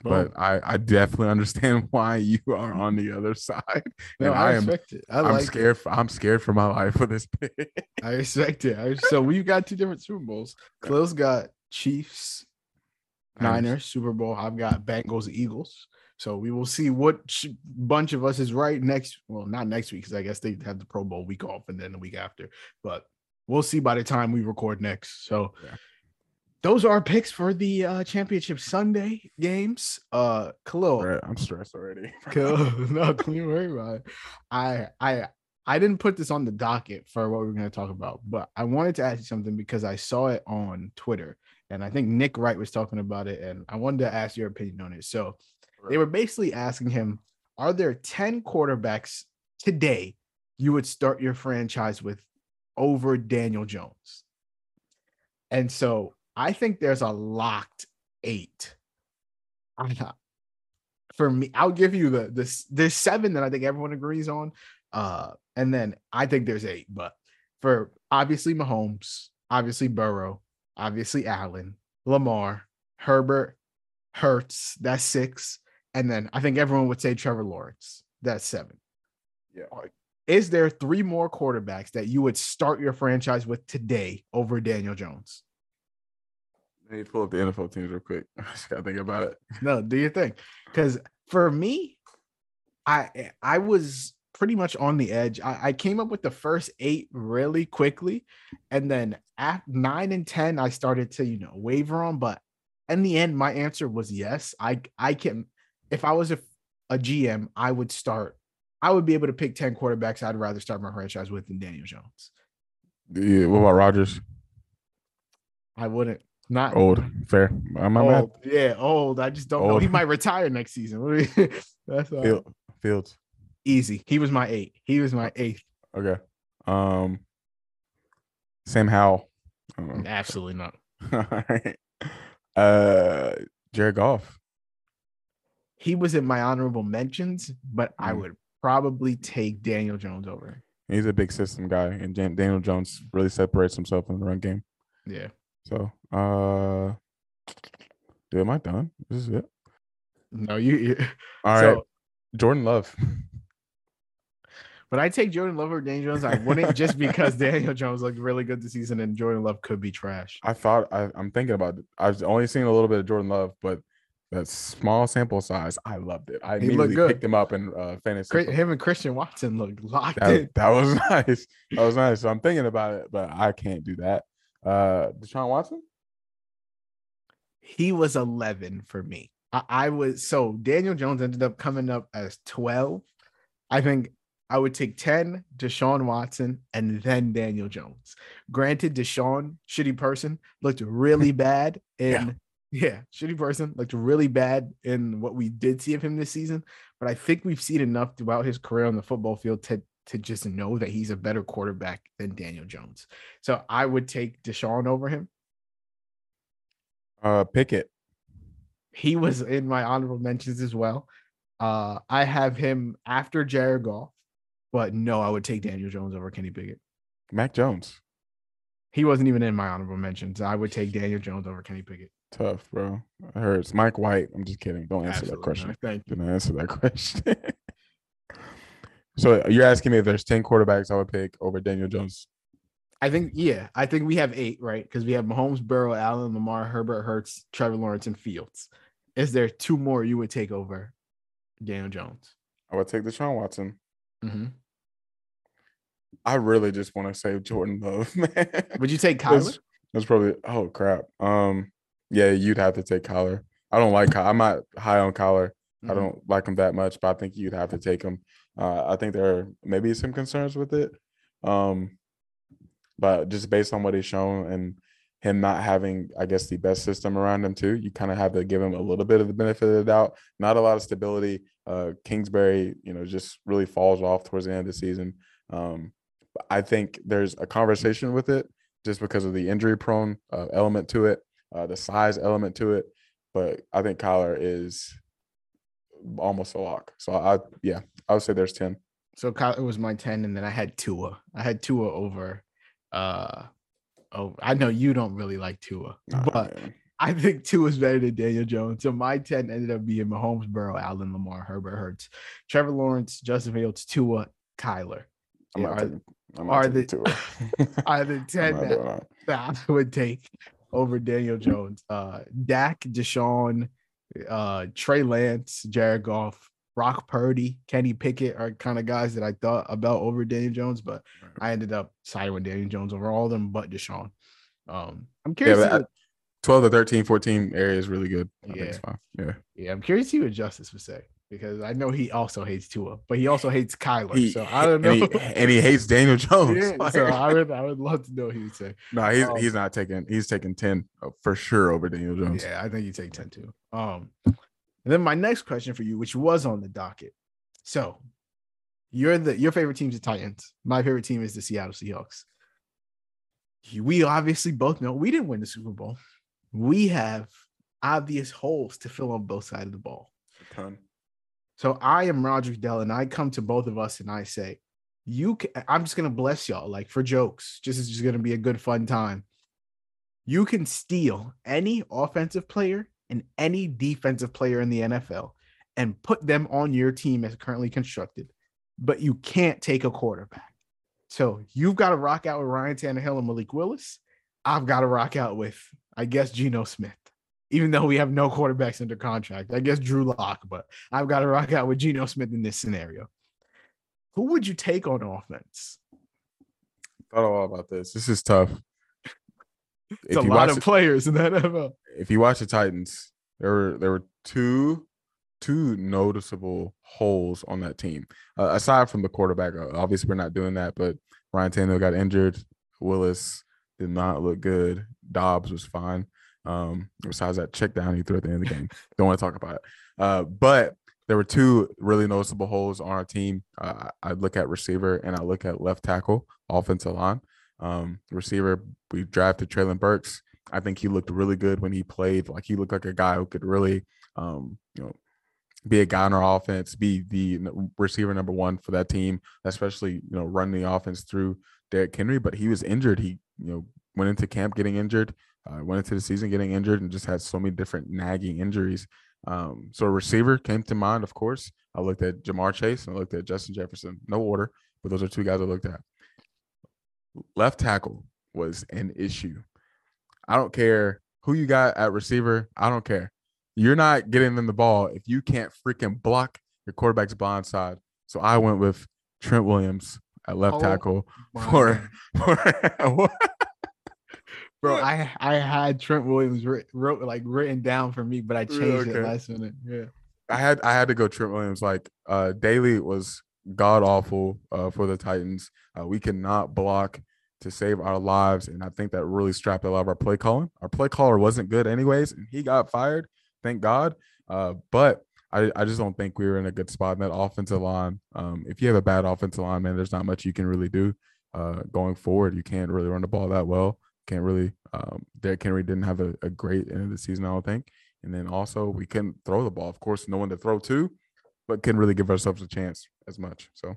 but I, I definitely understand why you are on the other side. No, and I, I am respect it. I I'm like scared for, I'm scared for my life for this pick. I respect it. I, so we've got two different Super Bowls. Khalil's got Chiefs, Niners, Super Bowl. I've got Bengals, Eagles. So we will see what bunch of us is right next. Well, not next week because I guess they have the Pro Bowl week off and then the week after. But we'll see by the time we record next. So Yeah. Those are our picks for the uh, championship Sunday games. Uh, Khalil, Right, I'm stressed already. Cool. no, don't you worry about it. I I I didn't put this on the docket for what we are going to talk about, but I wanted to ask you something because I saw it on Twitter, and I think Nick Wright was talking about it, and I wanted to ask your opinion on it. So they were basically asking him, "Are there ten quarterbacks today you would start your franchise with over Daniel Jones?" And so I think there's a locked eight. For me, I'll give you the this there's seven that I think everyone agrees on. Uh, and then I think there's eight, but for obviously Mahomes, obviously Burrow, obviously Allen, Lamar, Herbert, Hurts, that's six. And then I think everyone would say Trevor Lawrence, that's seven. Yeah. Is there three more quarterbacks that you would start your franchise with today over Daniel Jones? Let me pull up the NFL teams real quick. I just gotta think about it. No, do your thing. Because for me, I I was pretty much on the edge. I, I came up with the first eight really quickly, and then at nine and ten, I started to you know waver on. But in the end, my answer was yes. I I can if I was a, a GM, I would start. I would be able to pick ten quarterbacks. I'd rather start my franchise with than Daniel Jones. Yeah. What about Rodgers? I wouldn't. Not Old, fair. I'm not mad. old. Yeah, old. I just don't know. He might retire next season. What do we- That's all. Field, Fields. easy. He was my eight. He was my eighth. Okay. Um. Sam Howell. Absolutely not. all right. Uh, Jared Goff. He was in my honorable mentions, but I Mm. would probably take Daniel Jones over. He's a big system guy, and Daniel Jones really separates himself in the run game. Yeah. So, uh, dude, am I done? This is it. No, you. you All right, so, Jordan Love. But I take Jordan Love over Daniel Jones. I wouldn't just because Daniel Jones looked really good this season and Jordan Love could be trash. I thought I, I'm thinking about. It. I've only seen a little bit of Jordan Love, but that small sample size, I loved it. I He immediately good. picked him up in uh, fantasy. Him and Christian Watson looked locked in. That, that was nice. That was nice. So I'm thinking about it, but I can't do that. Uh, Deshaun Watson. He was 11 for me. I, I was so Daniel Jones ended up coming up as 12. I think I would take 10 Deshaun Watson and then Daniel Jones. Granted, Deshaun, shitty person, looked really bad in yeah. shitty person, looked really bad in what we did see of him this season. But I think we've seen enough throughout his career on the football field to to just know that he's a better quarterback than Daniel Jones. So I would take Deshaun over him. Uh, Pickett. he was in my honorable mentions as well. Uh, I have him after Jared Goff, but no, I would take Daniel Jones over Kenny Pickett. Mac Jones. He wasn't even in my honorable mentions. I would take Daniel Jones over Kenny Pickett. Tough, bro. It hurts. Mike White. I'm just kidding. Don't answer that question. not. Thank you. Don't answer that question. So you're asking me if there's 10 quarterbacks I would pick over Daniel Jones. I think, yeah, I think we have eight, right? Because we have Mahomes, Burrow, Allen, Lamar, Herbert, Hurts, Trevor Lawrence, and Fields. Is there two more you would take over Daniel Jones? I would take Deshaun Watson. Mm-hmm. I really just want to save Jordan Love, man. Would you take Kyler? That's, that's probably oh crap. Um, yeah, you'd have to take Kyler. I don't like. Ky- I'm not high on Kyler. I Mhm. don't like him that much, but I think you'd have to take him. Uh, I think there are maybe some concerns with it, um, but just based on what he's shown and him not having, I guess, the best system around him too, you kind of have to give him a little bit of the benefit of the doubt. Not a lot of stability. Uh, Kingsbury, you know, just really falls off towards the end of the season. Um, I think there's a conversation with it just because of the injury prone uh, element to it, uh, the size element to it. But I think Kyler is almost a lock. So I, yeah, I would say there's 10. So Kyle, it was my 10, and then I had Tua. I had Tua over uh oh I know you don't really like Tua, Nah, but man. I think Tua is better than Daniel Jones. So my 10 ended up being Mahomes, Burrow, Allen, Lamar, Herbert, Hurts, Trevor Lawrence, Justin Fields, Tua, Kyler. I'm Yeah, are- taking, I'm are the-. Are the 10 that, that. that I would take over Daniel Jones. Uh Dak, Deshaun, uh Trey Lance, Jared Goff, Brock Purdy, Kenny Pickett are kind of guys that I thought about over Daniel Jones, but I ended up siding with Daniel Jones over all of them but Deshaun. Um I'm curious. but to see I- what- 12 to 13, 14 area is really good. I think it's Yeah. fine. Yeah. yeah, I'm curious to see what Justice would say because I know he also hates Tua, but he also hates Kyler. He, so I don't know. And he, and he hates Daniel Jones. Yeah, so I would I would love to know what he would say. no, he's um, he's not taking he's taking 10 uh, for sure over Daniel Jones. Yeah, I think you take 10 too. Um, and then my next question for you, which was on the docket. So you're the your favorite team's the Titans. My favorite team is the Seattle Seahawks. We obviously both know we didn't win the Super Bowl. We have obvious holes to fill on both sides of the ball. A ton. So I am Roger Dell, and I come to both of us and I say, you can, I'm just gonna bless y'all, like for jokes. Just it's just gonna be a good fun time. You can steal any offensive player and any defensive player in the NFL and put them on your team as currently constructed, but you can't take a quarterback. So you've got to rock out with Ryan Tannehill and Malik Willis. I've got to rock out with, I guess, Geno Smith. Even though we have no quarterbacks under contract, I guess Drew Lock, but I've got to rock out with Geno Smith in this scenario. who would you take on offense? Thought a lot about this. This is tough. It's a lot of players in the NFL. if you watch the Titans, there were there were two two noticeable holes on that team. Uh, aside from the quarterback, uh, obviously we're not doing that, but Ryan Tannehill got injured. Willis did not look good. Dobbs was fine. Um, besides that check down he threw at the end of the game. Don't want to talk about it. Uh, but there were two really noticeable holes on our team. Uh, I look at receiver and I look at left tackle, offensive line. Um, receiver, we drafted Treylon Burks. I think he looked really good when he played. Like he looked like a guy who could really, um, you know, be a guy on our offense, be the receiver number one for that team, especially you know run the offense through Derrick Henry. But he was injured. He you know went into camp getting injured, uh, went into the season getting injured, and just had so many different nagging injuries. Um, so a receiver came to mind, of course. I looked at Ja'Marr Chase and I looked at Justin Jefferson. No order, but those are two guys I looked at. Left tackle was an issue. I don't care who you got at receiver. I don't care. You're not getting them the ball if you can't freaking block your quarterback's blind side. So I went with Trent Williams at left oh, tackle for, for Bro, I I had Trent Williams wrote, wrote like written down for me, but I changed okay. it last minute. Yeah. I had I had to go Trent Williams. Like uh Daley was god awful uh for the Titans. Uh, we cannot block to save our lives. And I think that really strapped a lot of our play calling. Our play caller wasn't good anyways, and he got fired. Thank God. Uh, but I, I just don't think we were in a good spot in that offensive line. Um, if you have a bad offensive line, man, there's not much you can really do uh, going forward. You can't really run the ball that well. Can't really. Um, Derrick Henry didn't have a, a great end of the season, I don't think. And then also we couldn't throw the ball. Of course, no one to throw to, but couldn't really give ourselves a chance as much. So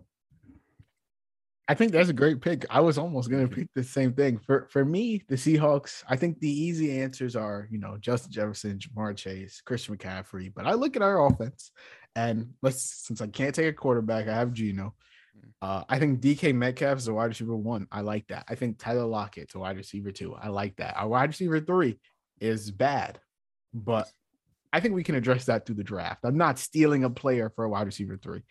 I think that's a great pick. I was almost going to pick the same thing. For for me, the Seahawks, I think the easy answers are, you know, Justin Jefferson, Ja'Marr Chase, Christian McCaffrey. But I look at our offense and let's since I can't take a quarterback, I have Geno. Uh, I think DK Metcalf is a wide receiver one. I like that. I think Tyler Lockett's a wide receiver two. I like that. Our wide receiver three is bad, but I think we can address that through the draft. I'm not stealing a player for a wide receiver three.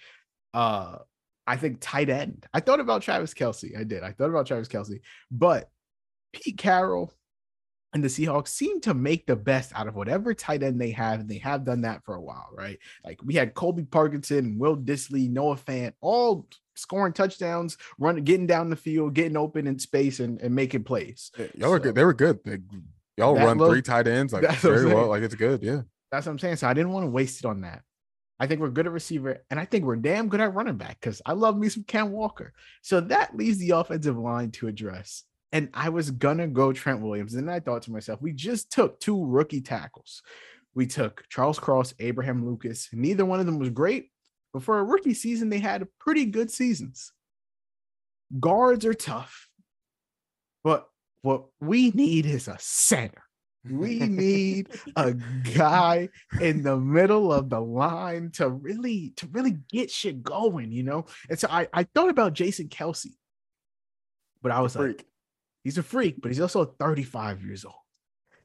Uh, I think tight end. I thought about Travis Kelce. I did. I thought about Travis Kelce, but Pete Carroll and the Seahawks seem to make the best out of whatever tight end they have, and they have done that for a while, right? Like we had Colby Parkinson, Will Dissly, Noah Fant, all scoring touchdowns, running, getting down the field, getting open in space, and, and making plays. Yeah, y'all so, were good. They were good. They, y'all run three tight ends like very well. Like it's good. Yeah. That's what I'm saying. So I didn't want to waste it on that. I think we're good at receiver, and I think we're damn good at running back because I love me some Cam Walker. So that leaves the offensive line to address. And I was gonna go Trent Williams, and I thought to myself, we just took two rookie tackles. We took Charles Cross, Abraham Lucas. Neither one of them was great, but for a rookie season, they had pretty good seasons. Guards are tough, but what we need is a center. We need a guy in the middle of the line to really to really get shit going, you know. And so I I thought about Jason Kelce, but I was like, he's a freak, but he's also 35 years old.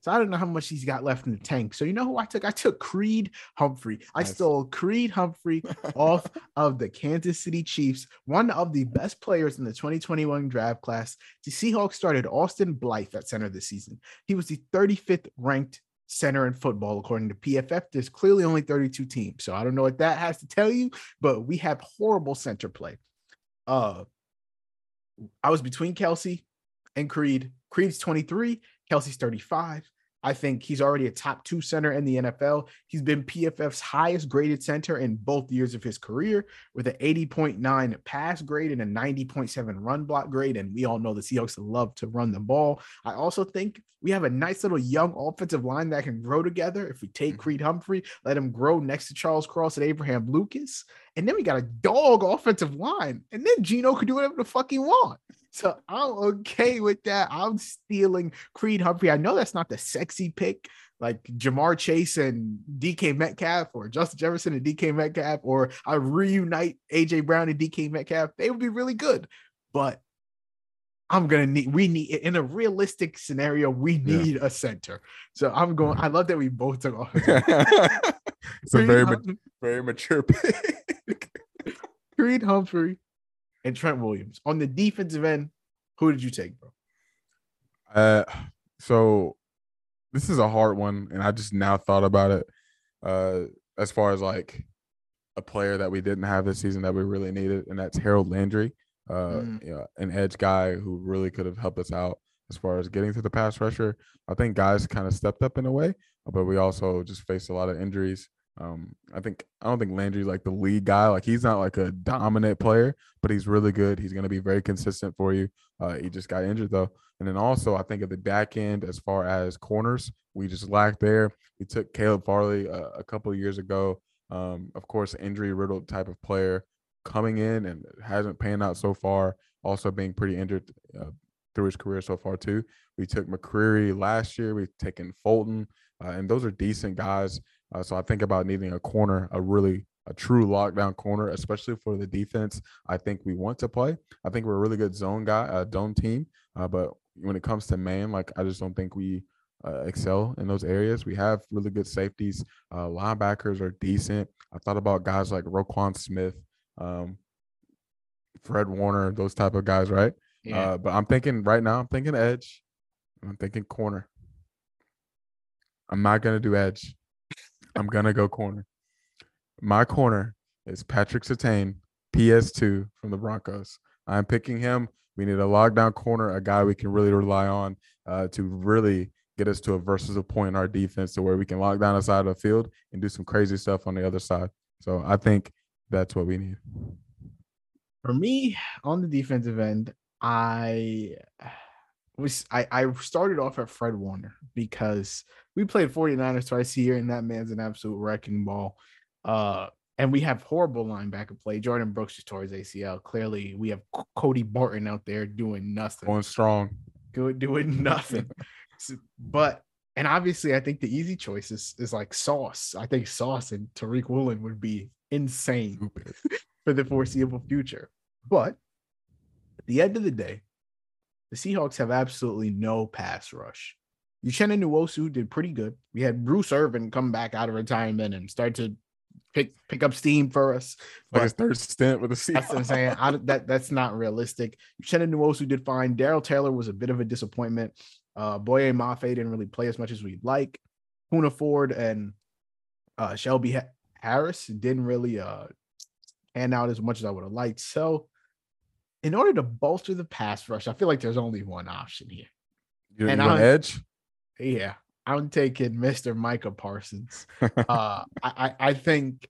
So I don't know how much he's got left in the tank. So you know who I took? I took Creed Humphrey. I nice. stole Creed Humphrey off of the Kansas City Chiefs, one of the best players in the 2021 draft class. The Seahawks started Austin Blythe at center this season. He was the 35th ranked center in football according to PFF. There's clearly only 32 teams. So I don't know what that has to tell you, but we have horrible center play. Uh I was between Kelce and Creed. Creed's 23. Kelce's 35. I think he's already a top two center in the NFL. He's been PFF's highest graded center in both years of his career with an 80.9 pass grade and a 90.7 run block grade. And we all know the Seahawks love to run the ball. I also think we have a nice little young offensive line that can grow together. If we take mm-hmm. Creed Humphrey, let him grow next to Charles Cross and Abraham Lucas. And then we got a dog offensive line. And then Geno could do whatever the fuck he want. So I'm okay with that. I'm stealing Creed Humphrey. I know that's not the sexy pick like Ja'Marr Chase and DK Metcalf or Justin Jefferson and DK Metcalf, or I reunite AJ Brown and DK Metcalf. They would be really good. But I'm gonna need we need in a realistic scenario, we need yeah. a center. So I'm going. I love that we both took off. it's a very very mature pick. Creed Humphrey and Trent Williams. On the defensive end, who did you take, bro? Uh, so this is a hard one, and I just now thought about it. Uh, as far as like a player that we didn't have this season that we really needed, and that's Harold Landry, uh, Mm. yeah, an edge guy who really could have helped us out as far as getting to the pass rusher. I think guys kind of stepped up in a way, but we also just faced a lot of injuries. Um, I think I don't think Landry's like the lead guy. Like he's not like a dominant player, but he's really good. He's going to be very consistent for you. Uh, he just got injured though, and then also I think at the back end, as far as corners, we just lacked there. We took Caleb Farley uh, a couple of years ago. Um, of course, injury riddled type of player coming in and hasn't panned out so far. Also being pretty injured uh, through his career so far too. We took McCreary last year. We've taken Fulton, uh, and those are decent guys. Uh, so I think about needing a corner, a really a true lockdown corner, especially for the defense. I think we want to play. I think we're a really good zone guy, uh, zone team. Uh, but when it comes to man, like I just don't think we uh, excel in those areas. We have really good safeties. Uh, linebackers are decent. I thought about guys like Roquan Smith, um, Fred Warner, those type of guys, right? Uh, but I'm thinking right now, I'm thinking edge. I'm thinking corner. I'm not gonna do edge. I'm gonna go corner. My corner is Patrick Surtain, PS2 from the Broncos. I'm picking him. We need a lockdown corner, a guy we can really rely on uh, to really get us to a versatile point in our defense to where we can lock down the side of the field and do some crazy stuff on the other side. So I think that's what we need. For me, on the defensive end, I was I, I started off at Fred Warner because we played 49ers twice a year, and that man's an absolute wrecking ball. Uh, and we have horrible linebacker play. Jordyn Brooks just tore his ACL. Clearly, we have Cody Barton out there doing nothing. Going strong. Good doing nothing. But and obviously, I think the easy choice is, is like Sauce. I think Sauce and Tariq Woolen would be insane for the foreseeable future. But at the end of the day, the Seahawks have absolutely no pass rush. Uchenna Nwosu did pretty good. We had Bruce Irvin come back out of retirement and start to pick pick up steam for us. Like But- his third stint with the Seahawks. that's what I'm saying. I, that that's not realistic. Uchenna Nwosu did fine. Darrell Taylor was a bit of a disappointment. Uh, Boye Mafe didn't really play as much as we'd like. Poona Ford and uh, Shelby Ha- Harris didn't really uh, hand out as much as I would have liked. So, in order to bolster the pass rush, I feel like there's only one option here. You, And you want I- edge? Yeah, I'm taking Mr. Micah Parsons. uh, I, I I think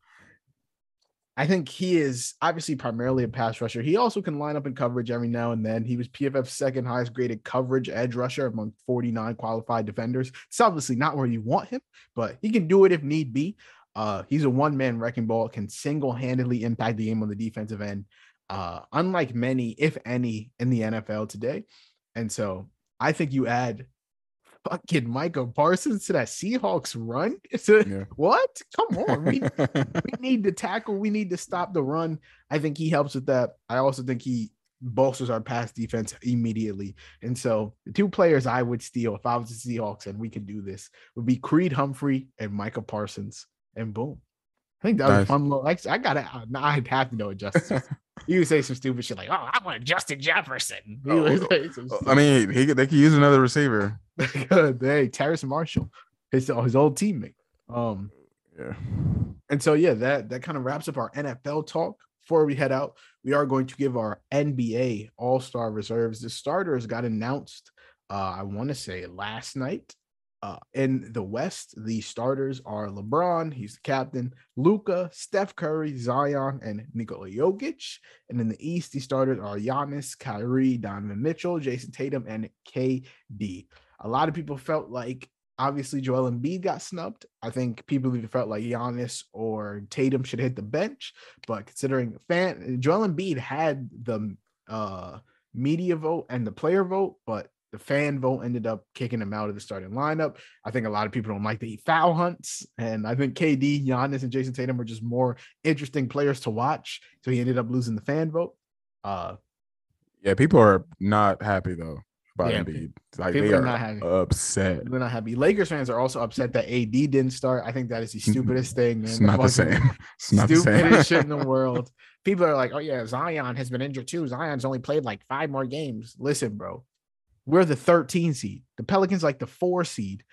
I think he is obviously primarily a pass rusher. He also can line up in coverage every now and then. He was PFF's second highest graded coverage edge rusher among 49 qualified defenders. It's obviously not where you want him, but he can do it if need be. Uh, he's a one-man wrecking ball, can single-handedly impact the game on the defensive end. Uh, unlike many, if any, in the NFL today. And so I think you add fucking Micah Parsons to that Seahawks run. A, Yeah. what? Come on. We we need to tackle. We need to stop the run. I think he helps with that. I also think he bolsters our pass defense immediately. And so the two players I would steal if I was the Seahawks and we could do this would be Creed Humphrey and Micah Parsons. And boom. I think that was a fun little. I, I gotta. I'd have to know Justice. you would say some stupid shit like, "Oh, I want Justin Jefferson." Oh, some I mean, he could, they could use another receiver. hey, Terrace Marshall, his his old teammate. Um, Yeah. and so yeah, that that kind of wraps up our NFL talk. Before we head out, we are going to give our NBA All Star reserves. The starters got announced. Uh, I want to say last night. Uh, in the West, the starters are LeBron, he's the captain, Luka, Steph Curry, Zion, and Nikola Jokic. And in the East, the starters are Giannis, Kyrie, Donovan Mitchell, Jayson Tatum, and KD. A lot of people felt like obviously Joel Embiid got snubbed. I think people even felt like Giannis or Tatum should hit the bench, but considering fan Joel Embiid had the uh media vote and the player vote, but the fan vote ended up kicking him out of the starting lineup. I think a lot of people don't like the foul hunts, and I think KD, Giannis, and Jayson Tatum are just more interesting players to watch. So he ended up losing the fan vote. Uh, Yeah, people are not happy though about Yeah, Embiid. Like people they are are not happy. upset. They're not happy. Lakers fans are also upset that AD didn't start. I think that is the stupidest thing. It's man. not the same. It's not the same. stupidest shit in the world. People are like, oh yeah, Zion has been injured too. Zion's only played like five more games. Listen, bro, we're the 13 seed. The Pelicans like the four seed.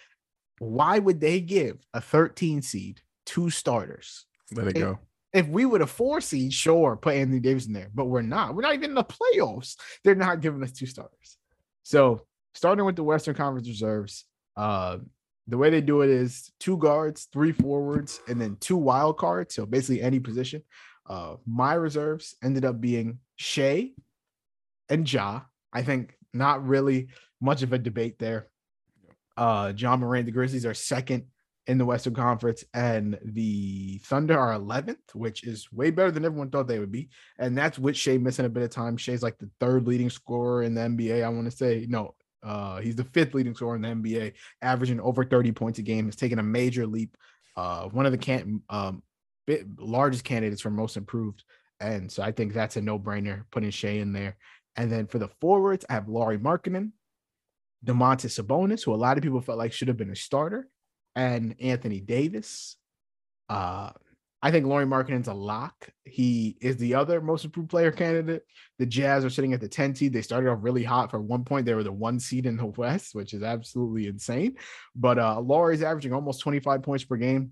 Why would they give a 13 seed two starters? Let it It- go. If we were the four seed, sure, put Anthony Davis in there, but we're not. We're not even in the playoffs. They're not giving us two starters. So starting with the Western Conference reserves, uh, the way they do it is two guards, three forwards, and then two wild cards. So basically any position. Uh, my reserves ended up being Shai and Ja. I think not really much of a debate there. Uh, Ja Morant, the Grizzlies are second in the Western Conference, and the Thunder are 11th, which is way better than everyone thought they would be. And that's with Shai missing a bit of time. Shai's like the third leading scorer in the NBA. I want to say no, uh, he's the fifth leading scorer in the NBA, averaging over 30 points a game. Has taken a major leap. Uh, one of the can um largest candidates for most improved, and so I think that's a no brainer putting Shai in there. And then for the forwards, I have Lauri Markkanen, Domantas Sabonis, who a lot of people felt like should have been a starter, and Anthony Davis. Uh, I think Lauri Markkanen's a lock. He is the other most improved player candidate. The Jazz are sitting at the 10 seed. They started off really hot for one point. They were the one seed in the West, which is absolutely insane. But uh Lauri's averaging almost 25 points per game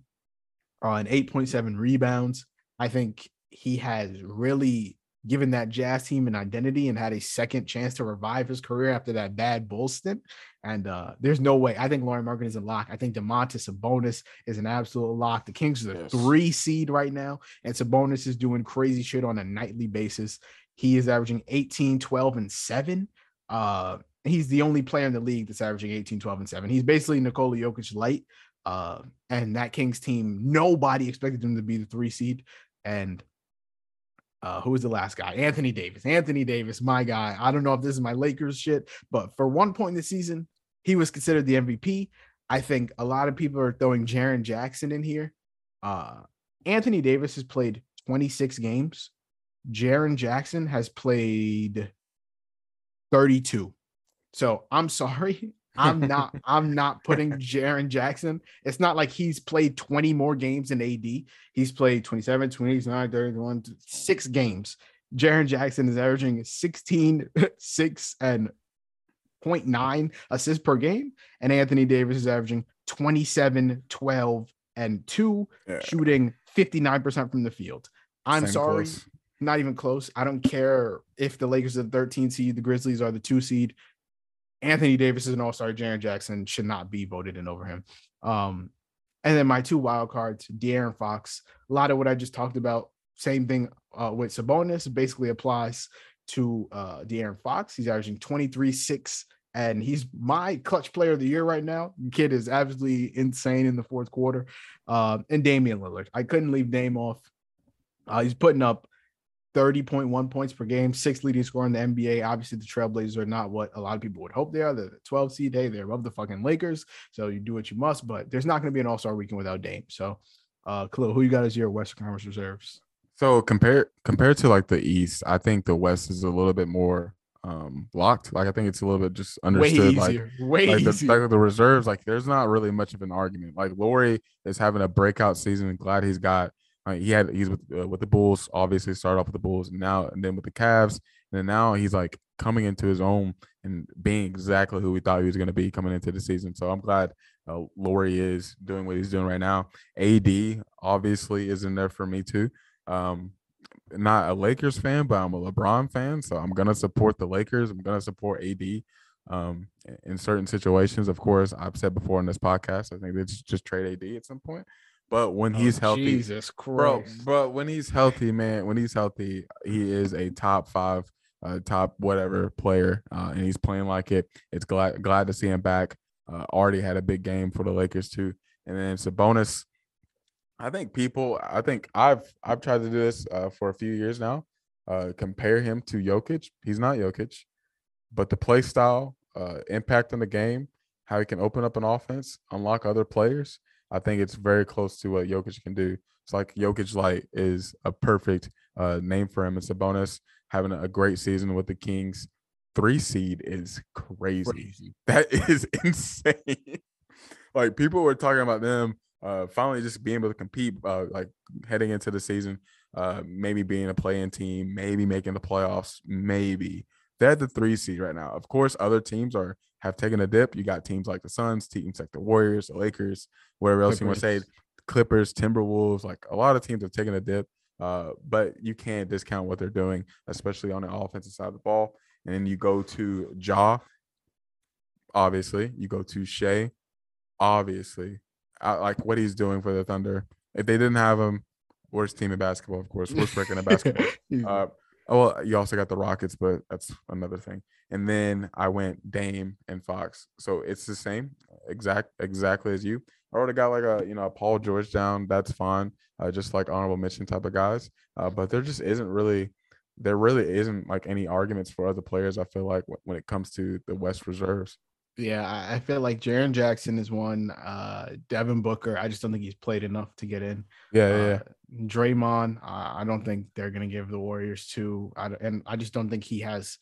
on 8.7 rebounds. I think he has really given that Jazz team an identity and had a second chance to revive his career after that bad bull stint. And uh, there's no way. I think Lauri Markkanen is a lock. I think Domantas Sabonis is an absolute lock. The Kings are the Yes. three seed right now, and Sabonis is doing crazy shit on a nightly basis. He is averaging 18, 12, and 7. Uh, he's the only player in the league that's averaging 18, 12, and 7. He's basically Nikola Jokic light. Uh, and that Kings team, nobody expected him to be the three seed. And uh, who was the last guy? Anthony Davis. Anthony Davis, my guy. I don't know if this is my Lakers shit, but for one point in the season, he was considered the MVP. I think a lot of people are throwing Jaren Jackson in here. Uh, Anthony Davis has played 26 games. Jaren Jackson has played 32. So I'm sorry. I'm not I'm not putting Jaren Jackson. It's not like he's played 20 more games in AD. He's played 27, 29, 31, six games. Jaren Jackson is averaging 16, 6, and 0.9 assists per game. And Anthony Davis is averaging 27, 12, and 2, Yeah. shooting 59% from the field. I'm Same sorry, not even close. I don't care if the Lakers are the 13 seed, the Grizzlies are the two seed. Anthony Davis is an all-star. Jaren Jackson should not be voted in over him. Um, and then my two wild cards, De'Aaron Fox. A lot of what I just talked about, same thing uh, with Sabonis, basically applies to uh, De'Aaron Fox. He's averaging 23, 6, and he's my clutch player of the year right now. The kid is absolutely insane in the fourth quarter. Uh, and Damian Lillard. I couldn't leave Dame off. Uh, he's putting up 30.1 points per game, sixth leading scorer in the NBA. Obviously, the Trailblazers are not what a lot of people would hope they are. They're the 12 seed. Hey, they're above the fucking Lakers. So you do what you must, but there's not going to be an all star weekend without Dame. So, uh, Khalil, who you got as your Western Conference reserves? So compared compared to like the East, I think the West is a little bit more um locked. Like I think it's a little bit just Way understood. Like easier. Way like the, like the reserves, like there's not really much of an argument. Like Lauri is having a breakout season. Glad he's got. Like he had he's with uh, with the Bulls. Obviously, started off with the Bulls, and now and then with the Cavs, and then now he's like coming into his own and being exactly who we thought he was going to be coming into the season. So I'm glad uh, Lauri is doing what he's doing right now. AD obviously is in there for me too. Um, not a Lakers fan, but I'm a LeBron fan, so I'm gonna support the Lakers. I'm gonna support AD um, in certain situations. Of course, I've said before in this podcast, I think just, just trade AD at some point. But when Oh, he's healthy, Jesus bro, Christ. but when he's healthy, man, when he's healthy, he is a top five, uh, top whatever player, uh, and he's playing like it. It's glad glad to see him back. Uh, already had a big game for the Lakers too, and then Sabonis. I think people. I think I've I've tried to do this uh, for a few years now. Uh, compare him to Jokic. He's not Jokic, but the play style, uh, impact on the game, how he can open up an offense, unlock other players. I think it's very close to what Jokic can do. It's like Jokic Light is a perfect uh, name for him. Sabonis having a great season with the Kings. three seed is crazy. Crazy. That is insane. like people were talking about them uh finally just being able to compete uh like heading into the season, uh maybe being a playing team, maybe making the playoffs, maybe. They're the three seed right now. Of course, other teams are have taken a dip. You got teams like the Suns, teams like the Warriors, the Lakers, whatever else you want to say, Clippers. Clippers, Timberwolves, like a lot of teams have taken a dip. Uh, but you can't discount what they're doing, especially on the offensive side of the ball. And then you go to Ja, obviously. You go to Shai, obviously. I like what he's doing for the Thunder. If they didn't have him, worst team in basketball, of course, worst record in basketball. Uh, oh, well, you also got the Rockets, but that's another thing. And then I went Dame and Fox. So it's the same, exact exactly as you. I already got like a you know a Paul George down. That's fine. Uh, just like honorable mention type of guys. Uh, but there just isn't really there really isn't like any arguments for other players. I feel like when it comes to the West reserves. Yeah, I- feel like Jaren Jackson is one. Uh, Devin Booker, I just don't think he's played enough to get in. Yeah, yeah, yeah. Uh, Draymond, uh, I don't think they're gonna give the Warriors two. I, don't- and I just don't think he has.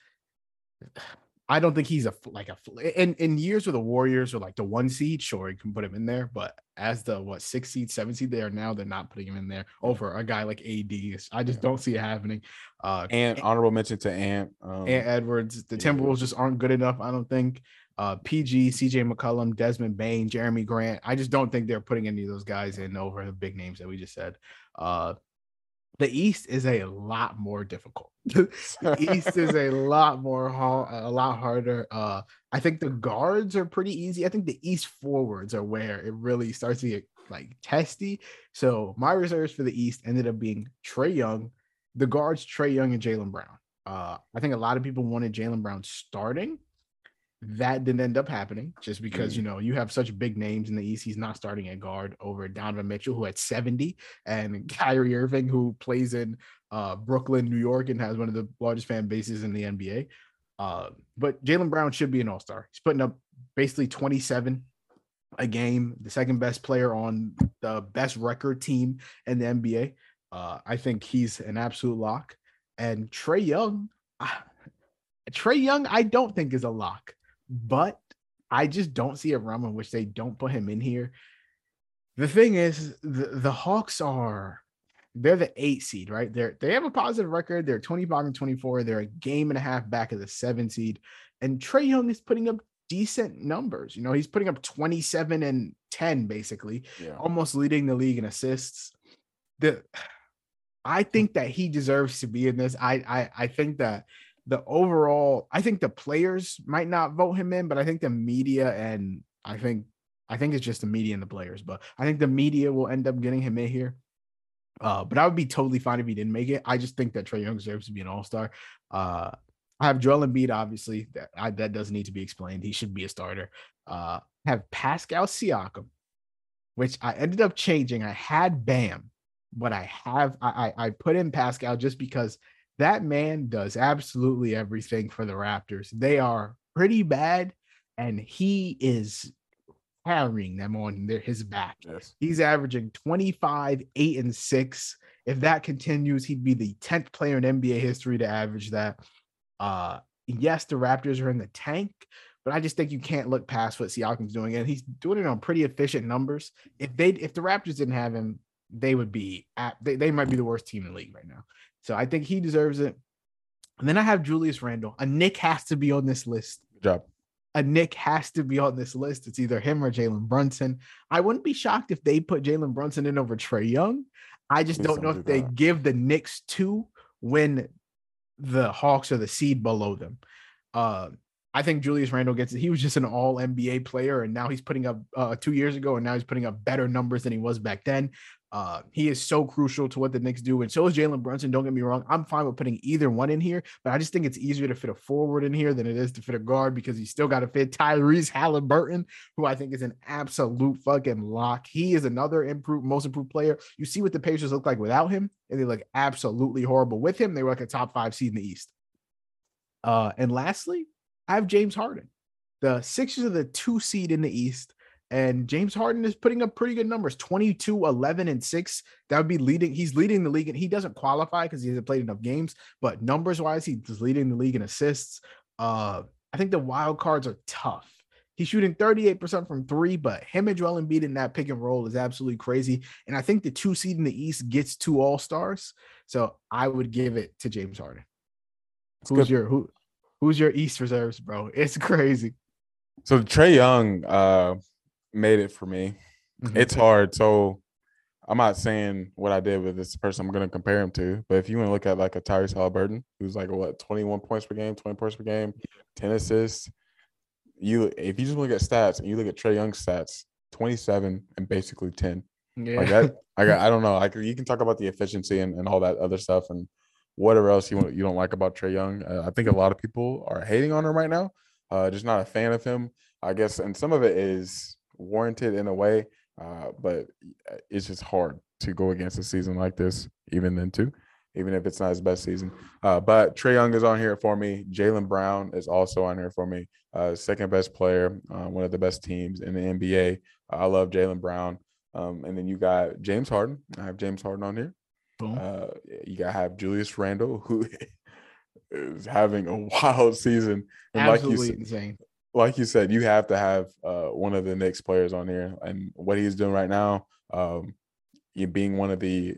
I don't think he's a like a in in years where the Warriors are like the one seed. Sure, you can put him in there, but as the what six seed, seven seed they are now, they're not putting him in there over a guy like AD. I just Yeah. don't see it happening. Uh, And honorable mention to Ant. Um, Ant Edwards. The yeah. Timberwolves just aren't good enough. I don't think. Uh, PG, CJ McCollum, Desmond Bane, Jerami Grant. I just don't think they're putting any of those guys in over the big names that we just said. Uh, the East is a lot more difficult. the East is a lot more ha- a lot harder. Uh, I think the guards are pretty easy. I think the East forwards are where it really starts to get like testy. So my reserves for the East ended up being Trae Young, the guards Trae Young and Jaylen Brown. Uh, I think a lot of people wanted Jaylen Brown starting. That didn't end up happening just because Mm. you know you have such big names in the East. He's not starting at guard over Donovan Mitchell, who had 70, and Kyrie Irving, who plays in uh, Brooklyn, New York, and has one of the largest fan bases in the NBA. Uh, but Jaylen Brown should be an all star. He's putting up basically 27 a game, the second best player on the best record team in the NBA. Uh, I think he's an absolute lock. And Trae Young, ah, Trae Young, I don't think is a lock, but I just don't see a realm in which they don't put him in here. The thing is, the, the Hawks are they're the eight seed, right? They're they have a positive record. They're 25 and 24. They're a game and a half back of the seven seed. And Trae Young is putting up decent numbers. You know, he's putting up 27 and 10, basically, yeah. almost leading the league in assists. The I think that he deserves to be in this. I I I think that the overall, I think the players might not vote him in, but I think the media and I think I think it's just the media and the players, but I think the media will end up getting him in here. Uh, but I would be totally fine if he didn't make it. I just think that Trae Young deserves to be an All Star. Uh, I have Joel Embiid, obviously. That I, that doesn't need to be explained. He should be a starter. Uh, have Pascal Siakam, which I ended up changing. I had Bam, but I have I I, I put in Pascal just because that man does absolutely everything for the Raptors. They are pretty bad, and he is carrying them on their, his back. Yes. He's averaging 25, 8, and 6. If that continues, he'd be the 10th player in NBA history to average that. Uh yes, the Raptors are in the tank, but I just think you can't look past what Siakam's doing. And he's doing it on pretty efficient numbers. If they if the Raptors didn't have him, they would be at they, they might be the worst team in the league right now. So I think he deserves it. And then I have Julius Randle. A Nick has to be on this list Good job. a Nick has to be on this list. It's either him or Jalen Brunson. I wouldn't be shocked if they put Jalen Brunson in over Trae Young. I just Please don't know if do they that. give the Knicks two when the Hawks are the seed below them. Uh, I think Julius Randle gets it. He was just an all NBA player, and now he's putting up uh, two years ago, and now he's putting up better numbers than he was back then. Uh, he is so crucial to what the Knicks do, and so is Jalen Brunson. Don't get me wrong; I'm fine with putting either one in here, but I just think it's easier to fit a forward in here than it is to fit a guard because you still got to fit Tyrese Halliburton, who I think is an absolute fucking lock. He is another improved, most improved player. You see what the Pacers look like without him, and they look absolutely horrible with him. They were like a top five seed in the East. Uh, and lastly, I have James Harden. The Sixers are the two seed in the East, and James Harden is putting up pretty good numbers 22, 11, and 6. That would be leading. He's leading the league, and he doesn't qualify because he hasn't played enough games, but numbers wise, he's leading the league in assists. Uh, I think the wild cards are tough. He's shooting 38% from three, but him and Joel Embiid in that pick and roll is absolutely crazy. And I think the two seed in the East gets two All Stars, so I would give it to James Harden. It's who's good. your who? Who's your East reserves, bro? It's crazy. So Trae Young uh made it for me. Mhm. It's hard. So I'm not saying what I did with this person I'm gonna compare him to, but if you want to look at like a Tyrese Halliburton, who's like what 21 points per game, 20 points per game, 10 assists. You if you just look at stats and you look at Trae Young's stats, 27 and basically 10. yeah. Like that, I got I don't know. Like you can talk about the efficiency and, and all that other stuff and whatever else you want you don't like about Trae Young. Uh, I think a lot of people are hating on him right now. Uh, just not a fan of him. I guess, and some of it is warranted in a way, uh, but it's just hard to go against a season like this, even then too, even if it's not his best season. Uh, but Trae Young is on here for me. Jaylen Brown is also on here for me. Uh, second best player, uh, one of the best teams in the NBA. I love Jaylen Brown. Um, and then you got James Harden. I have James Harden on here. Boom. Uh, you got to have Julius Randle, who is having a wild season. And like you, absolutely said, insane. Like you said, you have to have uh, one of the Knicks players on here, and what he's doing right now, um, you being one of the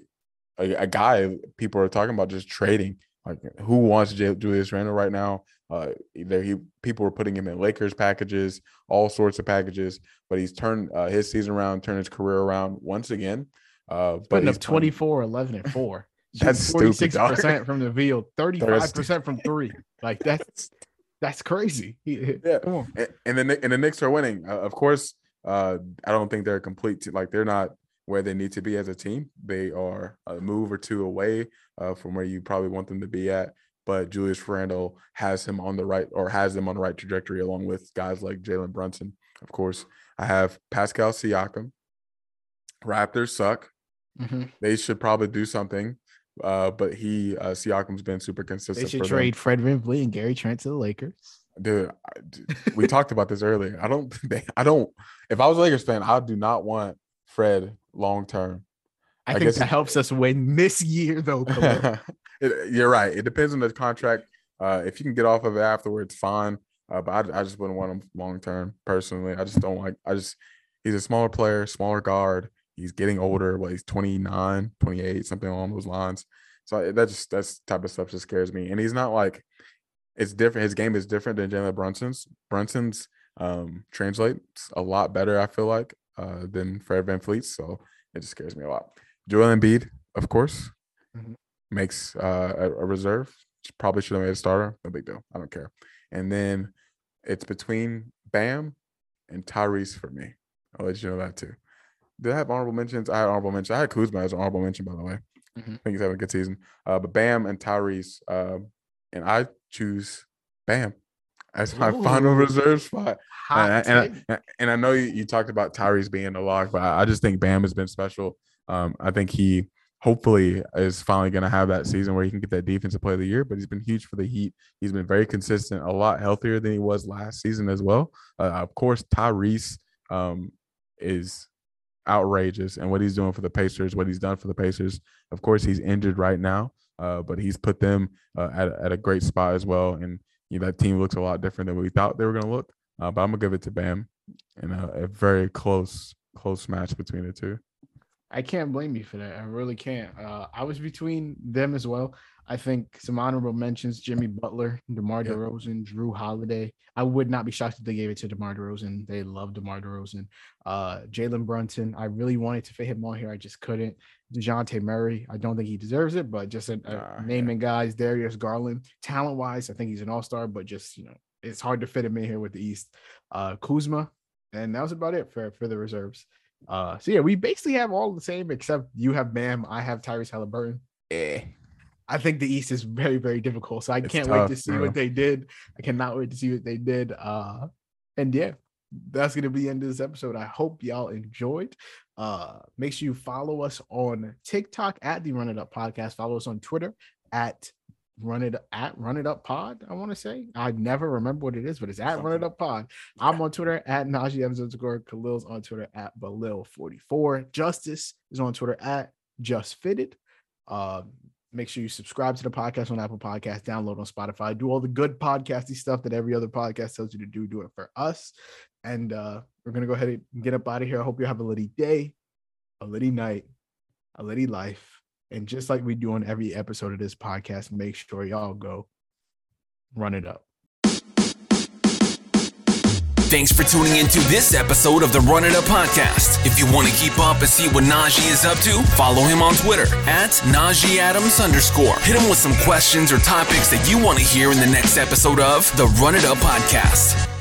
a, a guy people are talking about just trading. Like, who wants J- Julius Randle right now? Uh, either he people were putting him in Lakers packages, all sorts of packages, but he's turned uh, his season around, turned his career around once again. Uh, but Putting he's up playing- 24, 11, and 4. That's 46% from the field, 35% from three. Like that's that's crazy. Yeah. Come on. and, and the Knick- and the Knicks are winning. Uh, of course, uh, I don't think they're complete. Te- like they're not where they need to be as a team. They are a move or two away uh, from where you probably want them to be at. But Julius Randle has him on the right, or has them on the right trajectory, along with guys like Jalen Brunson. Of course, I have Pascal Siakam. Raptors suck. Mhm. They should probably do something. Uh, but he uh, Siakam's been super consistent. They should for them. trade Fred VanVleet and Gary Trent to the Lakers. dude, I- dude, we talked about this earlier. I don't, they, I don't. If I was a Lakers fan, I do not want Fred long term. I, I think guess that helps us win this year, though. It- you're right. It depends on the contract. Uh, if you can get off of it afterwards, fine. Uh, but I, I just wouldn't want him long term. Personally, I just don't like. I just he's a smaller player, smaller guard. He's getting older. What he's 29, 28, something along those lines. So that just that's type of stuff just scares me. And he's not like it's different. His game is different than Jalen Brunson's. Brunson's um, translates a lot better. I feel like uh, than Fred VanVleet. So it just scares me a lot. Joel Embiid, of course, Mhm. makes uh, a, a reserve. Probably should have made a starter. No big deal. I don't care. And then it's between Bam and Tyrese for me. I'll let you know that too. Did I have honorable mentions? I had honorable mentions. I had Kuzma as an honorable mention, by the way. Mhm. I think he's having a good season. Uh, but Bam and Tyrese, um, and I choose Bam as my final Ooh. reserve spot. And, I- and. I, and I know you, you talked about Tyrese being the lock, but I, I just think Bam has been special. Um, I think he hopefully is finally going to have that season where he can get that defensive play of the year. But he's been huge for the Heat. He's been very consistent, a lot healthier than he was last season as well. Uh, of course, Tyrese um, is outrageous, and what he's doing for the Pacers, what he's done for the Pacers. Of course, he's injured right now, uh, but he's put them uh, at at a great spot as well. And you know, that team looks a lot different than we thought they were going to look. Uh, but I'm gonna give it to Bam in a, a very close close match between the two. I can't blame you for that. I really can't. Uh, I was between them as well. I think some honorable mentions: Jimmy Butler, DeMar. DeRozan, Jrue Holiday. I would not be shocked if they gave it to DeMar DeRozan. They love DeMar DeRozan. Uh, Jalen Brunson. I really wanted to fit him on here. I just couldn't. Dejounte Murray. I don't think he deserves it, but just a, a Nah, yeah. naming guys. Darius Garland. Talent wise, I think he's an all star, but just you know, it's hard to fit him in here with the East. Uh, Kuzma, and that was about it for for the reserves. Uh, so yeah, we basically have all the same except you have Bam, I have Tyrese Halliburton. Yeah, I think the East is very, very difficult. So I It's can't wait to see bro. what they did. I cannot wait to see what they did. Uh, and yeah, that's gonna be the end of this episode. I hope y'all enjoyed. Uh, make sure you follow us on TikTok at the Run It Up Podcast. Follow us on Twitter at Run It at Run It Up Pod. I want to say I never remember what it is, but it's at Run It Up Pod. I'm on Twitter at Najee Adams underscore Khalil's on Twitter at Bhalil44. Justice is on Twitter at Just Fitted. Uh, Make sure you subscribe to the podcast on Apple Podcasts, download on Spotify, do all the good podcasty stuff that every other podcast tells you to do. Do it for us. And uh, we're gonna go ahead and get up out of here. I hope you have a litty day, a litty night, a litty life. And just like we do on every episode of this podcast, make sure y'all go run it up. Thanks for tuning into this episode of the Run It Up podcast. If you want to keep up and see what Najee is up to, follow him on Twitter at Najee Adams underscore. Hit him with some questions or topics that you want to hear in the next episode of the Run It Up podcast.